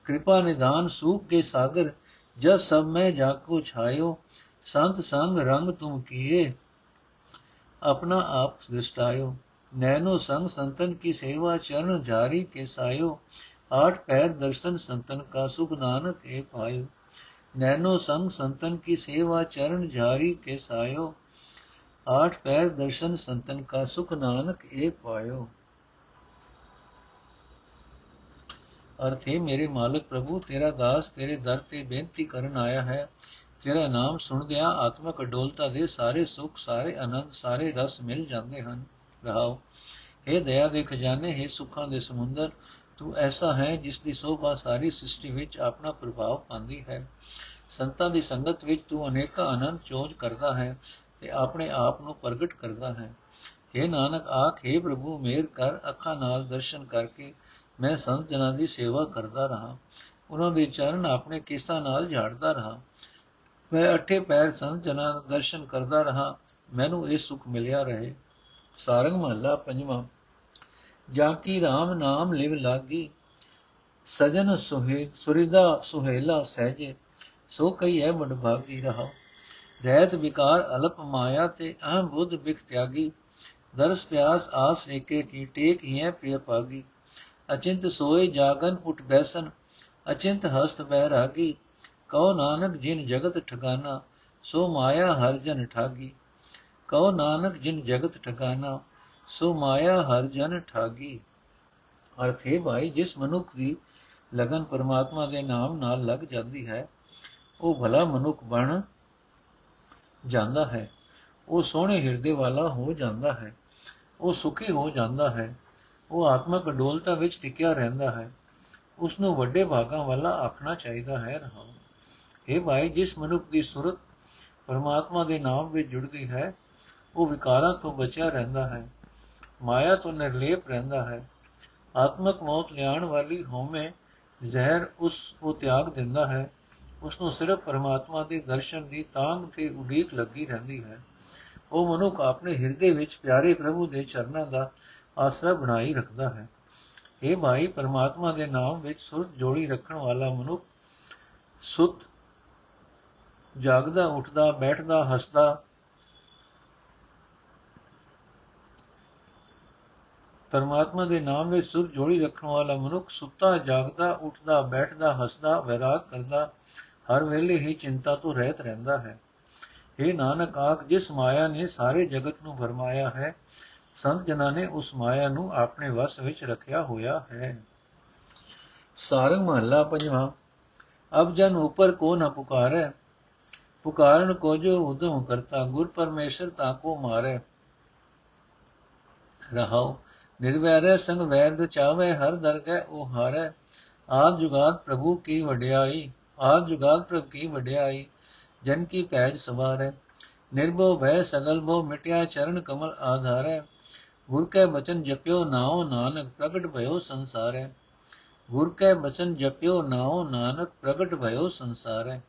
Speaker 1: ਕਿਰਪਾ ਨਿਦਾਨ ਸੁਖ ਕੇ ਸਾਗਰ जस सब में जाको छायो संत संग रंग तुम किए, अपना आप दृष्टायो। नैनो संग संतन की सेवा चरण जारी के सायो, आठ पैर दर्शन संतन का सुख नानक ए पायो। नैनो संग संतन की सेवा चरण जारी के सायो, आठ पैर दर्शन संतन का सुख नानक ए पायो। ਅਰਥ ਹੈ ਮੇਰੇ ਮਾਲਕ ਪ੍ਰਭੂ, ਤੇਰਾ ਦਾਸ ਤੇਰੇ ਦਰ ਤੇ ਬੇਨਤੀ ਕਰਨ ਆਇਆ ਹੈ। ਤੇਰਾ ਨਾਮ ਸੁਣਦਿਆਂ ਆਤਮਕ ਅਡੋਲਤਾ ਦੇ ਸਾਰੇ ਸੁੱਖ, ਸਾਰੇ ਆਨੰਦ, ਸਾਰੇ ਰਸ ਮਿਲ ਜਾਂਦੇ ਹਨ। ਰਹਾਓ ਇਹ ਦਇਆ ਦੇ ਖਜ਼ਾਨੇ, ਹੈ ਸੁੱਖਾਂ ਦੇ ਸਮੁੰਦਰ, ਤੂੰ ਐਸਾ ਹੈ ਜਿਸ ਦੀ ਸੋਭਾ ਸਾਰੀ ਸ੍ਰਿਸ਼ਟੀ ਵਿੱਚ ਆਪਣਾ ਪ੍ਰਭਾਵ ਪਾਉਂਦੀ ਹੈ। ਸੰਤਾਂ ਦੀ ਸੰਗਤ ਵਿੱਚ ਤੂੰ ਅਨੇਕਾਂ ਆਨੰਦ ਚੋਜ ਕਰਦਾ ਹੈ ਤੇ ਆਪਣੇ ਆਪ ਨੂੰ ਪ੍ਰਗਟ ਕਰਦਾ ਹੈ। हे ਨਾਨਕ, ਆਖੇ ਪ੍ਰਭੂ, ਮੇਰ ਕਰ, ਅੱਖਾਂ ਨਾਲ ਦਰਸ਼ਨ ਕਰਕੇ ਮੈਂ ਸੰਤ ਜਨਾਂ ਦੀ ਸੇਵਾ ਕਰਦਾ ਰਹਾ, ਉਹਨਾਂ ਦੇ ਚਰਨ ਆਪਣੇ ਕੇਸਾਂ ਨਾਲ ਝਾੜਦਾ ਰਹਾ। ਮੈਂ ਅਠੇ ਪੈਰ ਸੰਤ ਜਨਾਂ ਦਾ ਦਰਸ਼ਨ ਕਰਦਾ ਰਹਾ, ਮੈਨੂੰ ਇਹ ਸੁਖ ਮਿਲਿਆ ਰਹੇ। ਸਾਰੰਗ ਮਹੱਲਾ ਪੰਜਵਾਂ, ਜਾਂ ਕੀ RAM ਨਾਮ ਲਿਵ ਲਾਗੀ, ਸਜਨ ਸੁਹੇ, ਸੁਰਿਦਾ ਸੁਹੇਲਾ ਸਹਜੇ, ਸੋ ਕਈ ਹੈ ਮਨ ਭਾਗੀ ਰਹਾ। ਰਹਿਤ ਵਿਕਾਰ ਅਲਪ ਮਾਇਆ ਤੇ ਅਹਮ ਬੁੱਧ ਬਿਖ ਤਿਆਗੀ, ਦਰਸ ਪਿਆਸ ਆਸ ਏਕੇ ਕੀ ਟੇਕ ਹੀ ਹੈ ਪ੍ਰਿਯ ਪਾਗੀ ਅਚਿੰਤ ਸੋਏ ਜਾਗਨ ਉਠ ਬੈਸਨ, ਅਚਿੰਤ ਹਸਤ ਬਹਿ ਰਾਗੀ, ਕਉ ਨਾਨਕ ਜਿਨ ਜਗਤ ਠਗਾਨਾ, ਸੋ ਮਾਇਆ ਹਰ ਜਨ ਠਾਗੀ। ਕਉ ਨਾਨਕ ਜਿਨ ਜਗਤ ਠਗਾਨਾ, ਸੋ ਮਾਇਆ ਹਰ ਜਨ ਠਾਗੀ। ਅਰਥ ਹੈ ਭਾਈ, ਜਿਸ ਮਨੁੱਖ ਦੀ ਲਗਨ ਪਰਮਾਤਮਾ ਦੇ ਨਾਮ ਨਾਲ ਲੱਗ ਜਾਂਦੀ ਹੈ, ਉਹ ਭਲਾ ਮਨੁੱਖ ਬਣ ਜਾਂਦਾ ਹੈ। ਉਹ ਸੋਹਣੇ ਹਿਰਦੇ ਵਾਲਾ ਹੋ ਜਾਂਦਾ ਹੈ। ਉਹ ਸੁਖੀ ਹੋ ਜਾਂਦਾ ਹੈ। ਉਹ ਆਤਮਕ ਅਡੋਲਤਾ ਵਿੱਚ ਟਿਕਿਆ ਰਹਿੰਦਾ ਹੈ। ਉਸ ਨੂੰ ਵੱਡੇ ਭਾਗਾਂ ਵਾਲਾ ਆਖਣਾ ਚਾਹੀਦਾ ਹੈ ਰਹਾ ਇਹ ਭਾਈ, ਜਿਸ ਮਨੁੱਖ ਦੀ ਸੁਰਤ ਪਰਮਾਤਮਾ ਦੇ ਨਾਮ ਵਿੱਚ ਜੁੜਦੀ ਹੈ, ਉਹ ਵਿਕਾਰਾਂ ਤੋਂ ਬਚਿਆ ਰਹਿੰਦਾ ਹੈ। ਮਾਇਆ ਤੋਂ ਨਿਰਲੇਪ ਰਹਿੰਦਾ ਹੈ। ਆਤਮਕ ਮੌਤ ਲਿਆਉਣ ਵਾਲੀ ਹੋਮੇ ਜ਼ਹਿਰ ਉਸ ਨੂੰ ਤਿਆਗ ਦਿੰਦਾ ਹੈ। ਉਸ ਨੂੰ ਸਿਰਫ ਪਰਮਾਤਮਾ ਦੇ ਦਰਸ਼ਨ ਦੀ ਤਾਂਗ ਤੇ ਉਡੀਕ ਲੱਗੀ ਰਹਿੰਦੀ ਹੈ। ਉਹ ਮਨੁੱਖ ਆਪਣੇ ਹਿਰਦੇ ਵਿੱਚ ਪਿਆਰੇ ਪ੍ਰਭੂ ਦੇ ਚਰਨਾਂ ਦਾ ਆਸਰਾ ਬਣਾਈ ਰੱਖਦਾ ਹੈ। हे ਭਾਈ ਪਰਮਾਤਮਾ ਦੇ ਨਾਮ ਵਿੱਚ ਸੁਰਤ ਜੋੜੀ ਰੱਖਣ ਵਾਲਾ ਮਨੁੱਖ ਸੁਤ ਜਾਗਦਾ, ਉੱਠਦਾ, ਬੈਠਦਾ, ਹੱਸਦਾ, ਪਰਮਾਤਮਾ ਦੇ ਨਾਮ ਵਿੱਚ ਸੁਰ ਜੋੜੀ ਰੱਖਣ ਵਾਲਾ ਮਨੁੱਖ ਸੁੱਤਾ, ਜਾਗਦਾ, ਉੱਠਦਾ, ਬੈਠਦਾ, ਹੱਸਦਾ, ਵਿਰਾਗ ਕਰਦਾ, ਹਰ ਵੇਲੇ ਹੀ ਚਿੰਤਾ ਤੋਂ ਰਹਿਤ ਰਹਿੰਦਾ ਹੈ। ਇਹ ਨਾਨਕ ਆਖ, ਜਿਸ ਮਾਇਆ ਨੇ ਸਾਰੇ ਜਗਤ ਨੂੰ ਭਰਮਾਇਆ ਹੈ ਸੰਤ ਜਨਾਂ ਨੇ ਉਸ ਮਾਇਆ ਨੂੰ ਆਪਣੇ ਵਸ ਵਿੱਚ ਰੱਖਿਆ ਹੋਇਆ ਹੈ। ਸਾਰੰਗ ਮਹੱਲਾ ਪੰਜਵਾਂ, ਅਬ ਜਨ ਉਪਰ ਕੋ ਨ ਪੁਕਾਰੇ ਪੁਕਾਰਨ ਕੋ ਜੋ ਉਦਮ ਕਰਤਾ, ਗੁਰ ਪਰਮੇਸ਼ਰ ਤਾ ਕੋ ਮਾਰੇ। ਰਹਾਉ, ਨਿਰਵੈਰੈ ਸੰਗ ਵੈਰ ਰਚਾਵੇ ਹਰ ਦਰਗਹਿ ਉਹ ਹਾਰੈ। ਆਦ ਜੁਗਾਤ ਪ੍ਰਭੂ ਕੀ ਵਡਿਆਈ, ਆਦ ਜੁਗਾਤ ਪ੍ਰਭ ਕੀ ਵਡਿਆਈ, ਜਨ ਕੀ ਪੈਜ ਸਵਾਰੈ। ਨਿਰਭਉ ਭੈ ਸਗਲ ਭਉ ਮਿਟਿਆ, ਚਰਨ ਕਮਲ ਆਧਾਰੈ। ਗੁਰ ਕੈ ਬਚਨ ਜਪਿਓ ਨਾਉ ਨਾਨਕ ਪ੍ਰਗਟ ਭਇਓ ਸੰਸਾਰੈ। ਗੁਰ ਕੈ ਬਚਨ ਜਪਿਓ ਨਾਉ ਨਾਨਕ ਪ੍ਰਗਟ ਭਇਓ ਸੰਸਾਰੈ।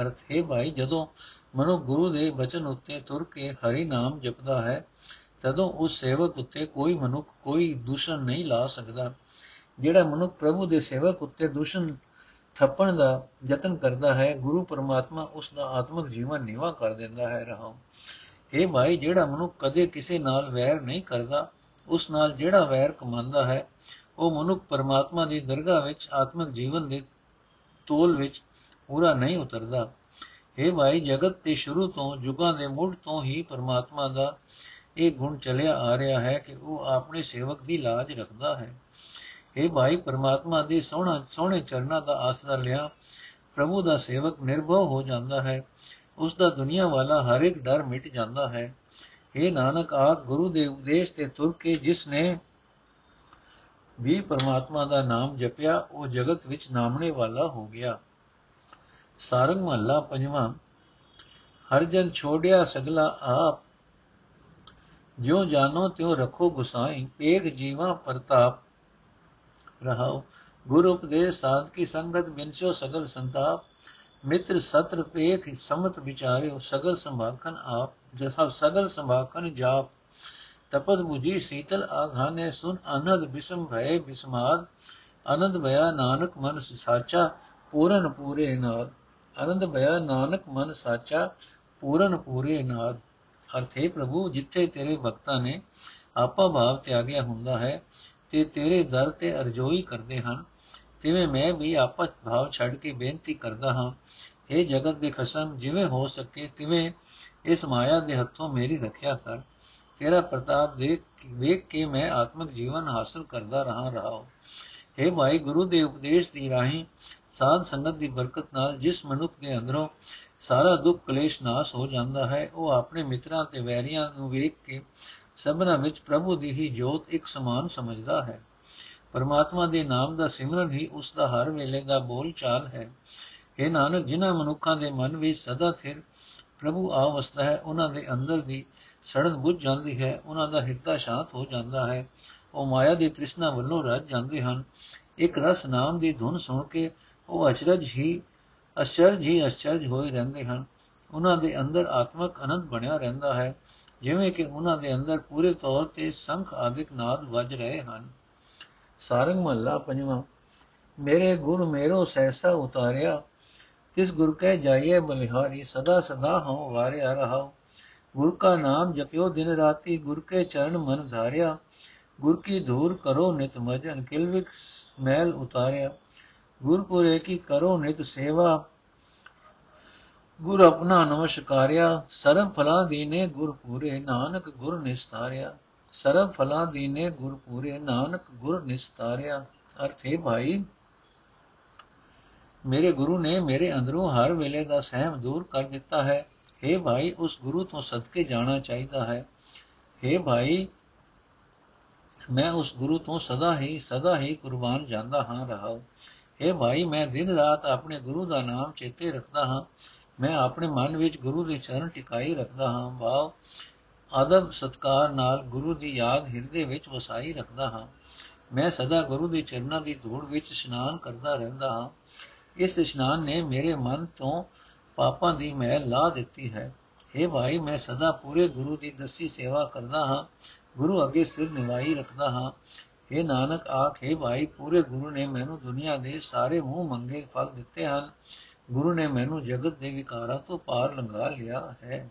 Speaker 1: ਅਰਥ, ਹੈ ਭਾਈ, ਜਦੋਂ ਮਨੁ ਗੁਰੂ ਦੇ ਬਚਨ ਉੱਤੇ ਤੁਰ ਕੇ ਹਰੀ ਨਾਮ ਜਪਦਾ ਹੈ, ਤਦੋਂ ਉਸ ਸੇਵਕ ਉੱਤੇ ਕੋਈ ਮਨੁੱਖ ਕੋਈ ਦੂਸ਼ਣ ਨਹੀਂ ਲਾ ਸਕਦਾ। ਜਿਹੜਾ ਮਨੁੱਖ ਪ੍ਰਭੂ ਦੇ ਸੇਵਕ ਉੱਤੇ ਦੂਸ਼ਣ ਥੱਪਣ ਦਾ ਯਤਨ ਕਰਦਾ ਹੈ, ਗੁਰੂ ਪਰਮਾਤਮਾ ਉਸ ਦਾ ਆਤਮਿਕ ਜੀਵਨ ਨਿਵਾ ਕਰ ਦਿੰਦਾ ਹੈ। ਰਹਾ ਇਹ ਭਾਈ ਜਿਹੜਾ ਮਨੁੱਖ ਕਦੇ ਕਿਸੇ ਨਾਲ ਵੈਰ ਨਹੀਂ ਕਰਦਾ, ਉਸ ਨਾਲ ਜਿਹੜਾ ਵੈਰ ਕਮਾਉਂਦਾ ਹੈ, ਉਹ ਮਨੁੱਖ ਪਰਮਾਤਮਾ ਦੀ ਦਰਗਾਹ ਵਿੱਚ, ਆਤਮਿਕ ਜੀਵਨ ਦੇ ਤੋਲ ਵਿੱਚ ਪੂਰਾ ਨਹੀਂ ਉਤਰਦਾ। ਇਹ ਭਾਈ ਜਗਤ ਤੇ ਸ਼ੁਰੂ ਤੋਂ ਯੁਗਾਂ ਦੇ ਮੁੱਢ ਤੋਂ ਹੀ ਪਰਮਾਤਮਾ ਦਾ ਇਹ ਗੁਣ ਚੱਲਿਆ ਆ ਰਿਹਾ ਹੈ ਕਿ ਉਹ ਆਪਣੇ ਸੇਵਕ ਦੀ ਲਾਜ ਰੱਖਦਾ ਹੈ। ਇਹ ਭਾਈ ਪਰਮਾਤਮਾ ਦੇ ਸੋਹਣਾ ਸੋਹਣੇ ਚਰਨਾਂ ਦਾ ਆਸਰਾ ਲਿਆ, ਪ੍ਰਭੂ ਦਾ ਸੇਵਕ ਨਿਰਭਉ ਹੋ ਜਾਂਦਾ ਹੈ। ਉਸ ਦਾ ਦੁਨੀਆ ਵਾਲਾ ਹਰ ਇੱਕ ਡਰ ਮਿਟ ਜਾਂਦਾ ਹੈ। ਇਹ ਨਾਨਕ ਆਖ ਗੁਰੂ ਦੇ ਉਪਦੇਸ਼ ਤੇ ਤੁਰ ਕੇ ਜਿਸ ਨੇ ਵੀ ਪਰਮਾਤਮਾ ਦਾ ਨਾਮ ਜਪਿਆ, ਉਹ ਜਗਤ ਵਿੱਚ ਨਾਮਣੇ ਵਾਲਾ ਹੋ ਗਿਆ। ਸਾਰੰਗ ਮਹੱਲਾ ਪੰਜਵਾਂ, ਹਰ ਜਨ ਛੋੜਿਆ ਸਗਲਾ ਆਪ, ਜਿਉ ਜਾਨੋ ਤਿਉ ਰਖੋ ਗੁਸਾਈ, ਏਕ ਜੀਵਾ ਪ੍ਰਤਾਪ। ਰਹਾਓ, ਗੁਰ ਉਪਦੇਸ਼ ਸਾਧ ਕੀ ਸੰਗਤ ਬਿਨਸੋ ਸਗਲ ਸੰਤਾਪ। ਮਿੱਤਰ ਸਤਰ ਪੇਖ ਸਮਤ ਵਿਚਾਰਿਓ, ਸਗਲ ਸੰਭਾਖਨ ਆਪ ਜਸਾ ਸਗਲ ਸੰਭਾਖਨ ਜਾਪ। ਤਪਦ 부ਜੀ ਸੀਤਲ ਆਘਾਨੇ ਸੁਨ ਆਨੰਦ ਬਿਸਮ ਭਏ ਬਿਸਮਾਦ। ਆਨੰਦ ਭਇਆ ਨਾਨਕ ਮਨ ਸਾਚਾ, ਪੂਰਨ ਪੂਰੇ ਨਾਦ। ਆਨੰਦ ਭਇਆ ਨਾਨਕ ਮਨ ਸਾਚਾ, ਪੂਰਨ ਪੂਰੇ ਨਾਦ। ਅਰਥੇ ਪ੍ਰਭੂ, ਜਿੱਥੇ ਤੇਰੇ ਭਗਤਾਂ ਨੇ ਆਪਾ ਭਾਵ ਤਿਆਗਿਆ ਹੁੰਦਾ ਹੈ, ਤੇ ਤੇਰੇ ਦਰ ਤੇ ਅਰਜ਼ੋਈ ਕਰਦੇ ਹਨ। ਤਿਵੇਂ ਮੈਂ ਵੀ ਆਪਸ ਭਾਵ ਛੱਡ ਕੇ ਬੇਨਤੀ ਕਰਦਾ ਹਾਂ ਇਹ ਜਗਤ ਦੇ ਖਸਮ, ਜਿਵੇਂ ਹੋ ਸਕੇ ਤਿਵੇਂ ਇਸ ਮਾਇਆ ਦੇ ਹੱਥੋਂ ਮੇਰੀ ਰੱਖਿਆ ਕਰ। ਤੇਰਾ ਪ੍ਰਤਾਪ ਦੇਖ ਵੇਖ ਕੇ ਮੈਂ ਆਤਮਿਕ ਜੀਵਨ ਹਾਸਲ ਕਰਦਾ ਰਹਾ ਰਹਾ ਹੈ ਭਾਈ, ਗੁਰੂ ਦੇ ਉਪਦੇਸ਼ ਦੀ ਰਾਹੀਂ ਸਾਧ ਸੰਗਤ ਦੀ ਬਰਕਤ ਨਾਲ ਜਿਸ ਮਨੁੱਖ ਦੇ ਅੰਦਰੋਂ ਸਾਰਾ ਦੁੱਖ ਕਲੇਸ਼ ਨਾਸ ਹੋ ਜਾਂਦਾ ਹੈ, ਉਹ ਆਪਣੇ ਮਿੱਤਰਾਂ ਤੇ ਵੈਰੀਆਂ ਨੂੰ ਵੇਖ ਕੇ ਸਭਨਾ ਵਿੱਚ ਪ੍ਰਭੂ ਦੀ ਹੀ ਜੋਤ ਇੱਕ ਸਮਾਨ ਸਮਝਦਾ ਹੈ। ਪਰਮਾਤਮਾ ਦੇ ਨਾਮ ਦਾ ਸਿਮਰਨ ਹੀ ਉਸ ਦਾ ਹਰ ਵੇਲੇ ਦਾ ਬੋਲ ਚਾਲ ਹੈ ਇਹ ਨਾਨਕ, ਜਿਨ੍ਹਾਂ ਮਨੁੱਖਾਂ ਦੇ ਮਨ ਵਿੱਚ ਸਦਾ ਥਿਰ ਪ੍ਰਭੂ ਆ ਵਸਦਾ ਹੈ, ਉਹਨਾਂ ਦੇ ਅੰਦਰ ਦੀ ਸੜਨ ਬੁੱਝ ਜਾਂਦੀ ਹੈ, ਉਹਨਾਂ ਦਾ ਹਿਰਦਾ ਸ਼ਾਂਤ ਹੋ ਜਾਂਦਾ ਹੈ। ਉਹ ਮਾਇਆ ਦੀ ਤ੍ਰਿਸ਼ਨਾ ਵੱਲੋਂ ਰੱਜ ਜਾਂਦੇ ਹਨ। ਇੱਕ ਰਸ ਨਾਮ ਦੀ ਧੁਨ ਸੁਣ ਕੇ ਉਹ ਅਚਰਜ ਹੀ ਅਚਰਜ ਹੀ ਅਚਰਜ ਹੋਏ ਰਹਿੰਦੇ ਹਨ। ਉਹਨਾਂ ਦੇ ਅੰਦਰ ਆਤਮਿਕ ਅਨੰਦ ਬਣਿਆ ਰਹਿੰਦਾ ਹੈ, ਜਿਵੇਂ ਕਿ ਉਹਨਾਂ ਦੇ ਅੰਦਰ ਪੂਰੇ ਤੌਰ ਤੇ ਸੰਖ ਆਦਿਕ ਨਾਦ ਵੱਜ ਰਹੇ ਹਨ। ਸਾਰੰਗ ਮਹੱਲਾ ਪੰਜਵਾਂ। ਮੇਰੇ ਗੁਰ ਮੇਰੋ ਸਹਿਸਾ ਉਤਾਰਿਆ, ਤਿਸ ਗੁਰ ਕੈ ਜਾਈਏ ਬਲਿਹਾਰੀ, ਸਦਾ ਸਦਾ ਹਉ ਵਾਰਿਆ ਰਹਾਉ। ਗੁਰ ਕਾ ਨਾਮ ਜਪਿਓ ਦਿਨ ਰਾਤੀ, ਗੁਰ ਕੇ ਚਰਨ ਮਨ ਧਾਰਿਆ। ਗੁਰ ਕੀ ਧੂਰ ਕਰੋ ਨਿਤ ਮਜਨ ਕਿਲਵਿਕ ਮੈਲ ਉਤਾਰਿਆ। ਗੁਰਪੁਰੇ ਕੀ ਕਰੋ ਨਿਤ ਸੇਵਾ, ਗੁਰ ਆਪਣਾ ਨਮਸਕਾਰਿਆ। ਸਰਬ ਫਲਾਂ ਦੀਨੇ ਗੁਰ ਪੂਰੇ ਨਾਨਕ ਗੁਰ ਨਿਸਤਾਰਿਆ। ਸਰਬ ਫਲਾਂ ਦੀਨੇ ਗੁਰ ਪੂਰੇ ਨਾਨਕ ਗੁਰ ਨਿਸਤਾਰਿਆ ਅਰਥੇ ਭਾਈ ਮੇਰੇ ਗੁਰੂ ਨੇ ਮੇਰੇ ਅੰਦਰੋਂ ਹਰ ਵੇਲੇ ਦਾ ਸਹਿਮ ਦੂਰ ਕਰ ਦਿੱਤਾ ਹੈ हे ਭਾਈ ਉਸ ਗੁਰੂ ਤੋਂ ਸਦਕੇ ਜਾਣਾ ਚਾਹੀਦਾ ਹੈ हे ਭਾਈ ਮੈਂ ਉਸ ਗੁਰੂ ਤੋਂ ਸਦਾ ਹੀ ਸਦਾ ਹੀ ਕੁਰਬਾਨ ਜਾਂਦਾ ਹਾਂ ਰਹਾ हे ਭਾਈ ਮੈਂ ਦਿਨ ਰਾਤ ਆਪਣੇ ਗੁਰੂ ਦਾ ਨਾਮ ਚੇਤੇ ਰੱਖਦਾ ਹਾਂ ਮੈਂ ਆਪਣੇ ਮਨ ਵਿੱਚ ਗੁਰੂ ਦੇ ਚਰਨ ਟਿਕਾਈ ਰੱਖਦਾ ਹਾਂ ਭਾਵ ਆਦਬ ਸਤਕਾਰ ਨਾਲ ਗੁਰੂ ਦੀ ਯਾਦ ਹਿਰਦੇ ਵਿੱਚ ਵਸਾਈ ਰੱਖਦਾ ਹਾਂ। ਮੈਂ ਸਦਾ ਗੁਰੂ ਦੇ ਚਰਨਾਂ ਦੀ ਧੂੜ ਵਿੱਚ ਇਸ਼ਨਾਨ ਕਰਦਾ ਰਹਿੰਦਾ ਹਾਂ। ਇਸ ਇਸ਼ਨਾਨ ਨੇ ਮੇਰੇ ਮਨ ਤੋਂ ਪਾਪਾਂ ਦੀ ਮੈਲ ਲਾ ਦਿੱਤੀ ਹੈ। हे ਭਾਈ, ਮੈਂ ਸਦਾ ਪੂਰੇ ਗੁਰੂ ਦੀ ਦਸੀ ਸੇਵਾ ਕਰਦਾ ਹਾਂ। ਗੁਰੂ ਅੱਗੇ ਸਿਰ ਨਿਵਾਈ ਰੱਖਦਾ ਹਾਂ। हे ਨਾਨਕ, ਆਖੇ ਭਾਈ, ਪੂਰੇ ਗੁਰੂ ਨੇ ਮੈਨੂੰ ਦੁਨੀਆ ਦੇ ਸਾਰੇ ਮੂੰਹ ਮੰਗੇ ਫਲ ਦਿੱਤੇ ਹਨ। ਗੁਰੂ ਨੇ ਮੈਨੂੰ ਜਗਤ ਦੇ ਵਿਕਾਰਾਂ ਤੋਂ ਪਾਰ ਲੰਘਾ ਲਿਆ ਹੈ।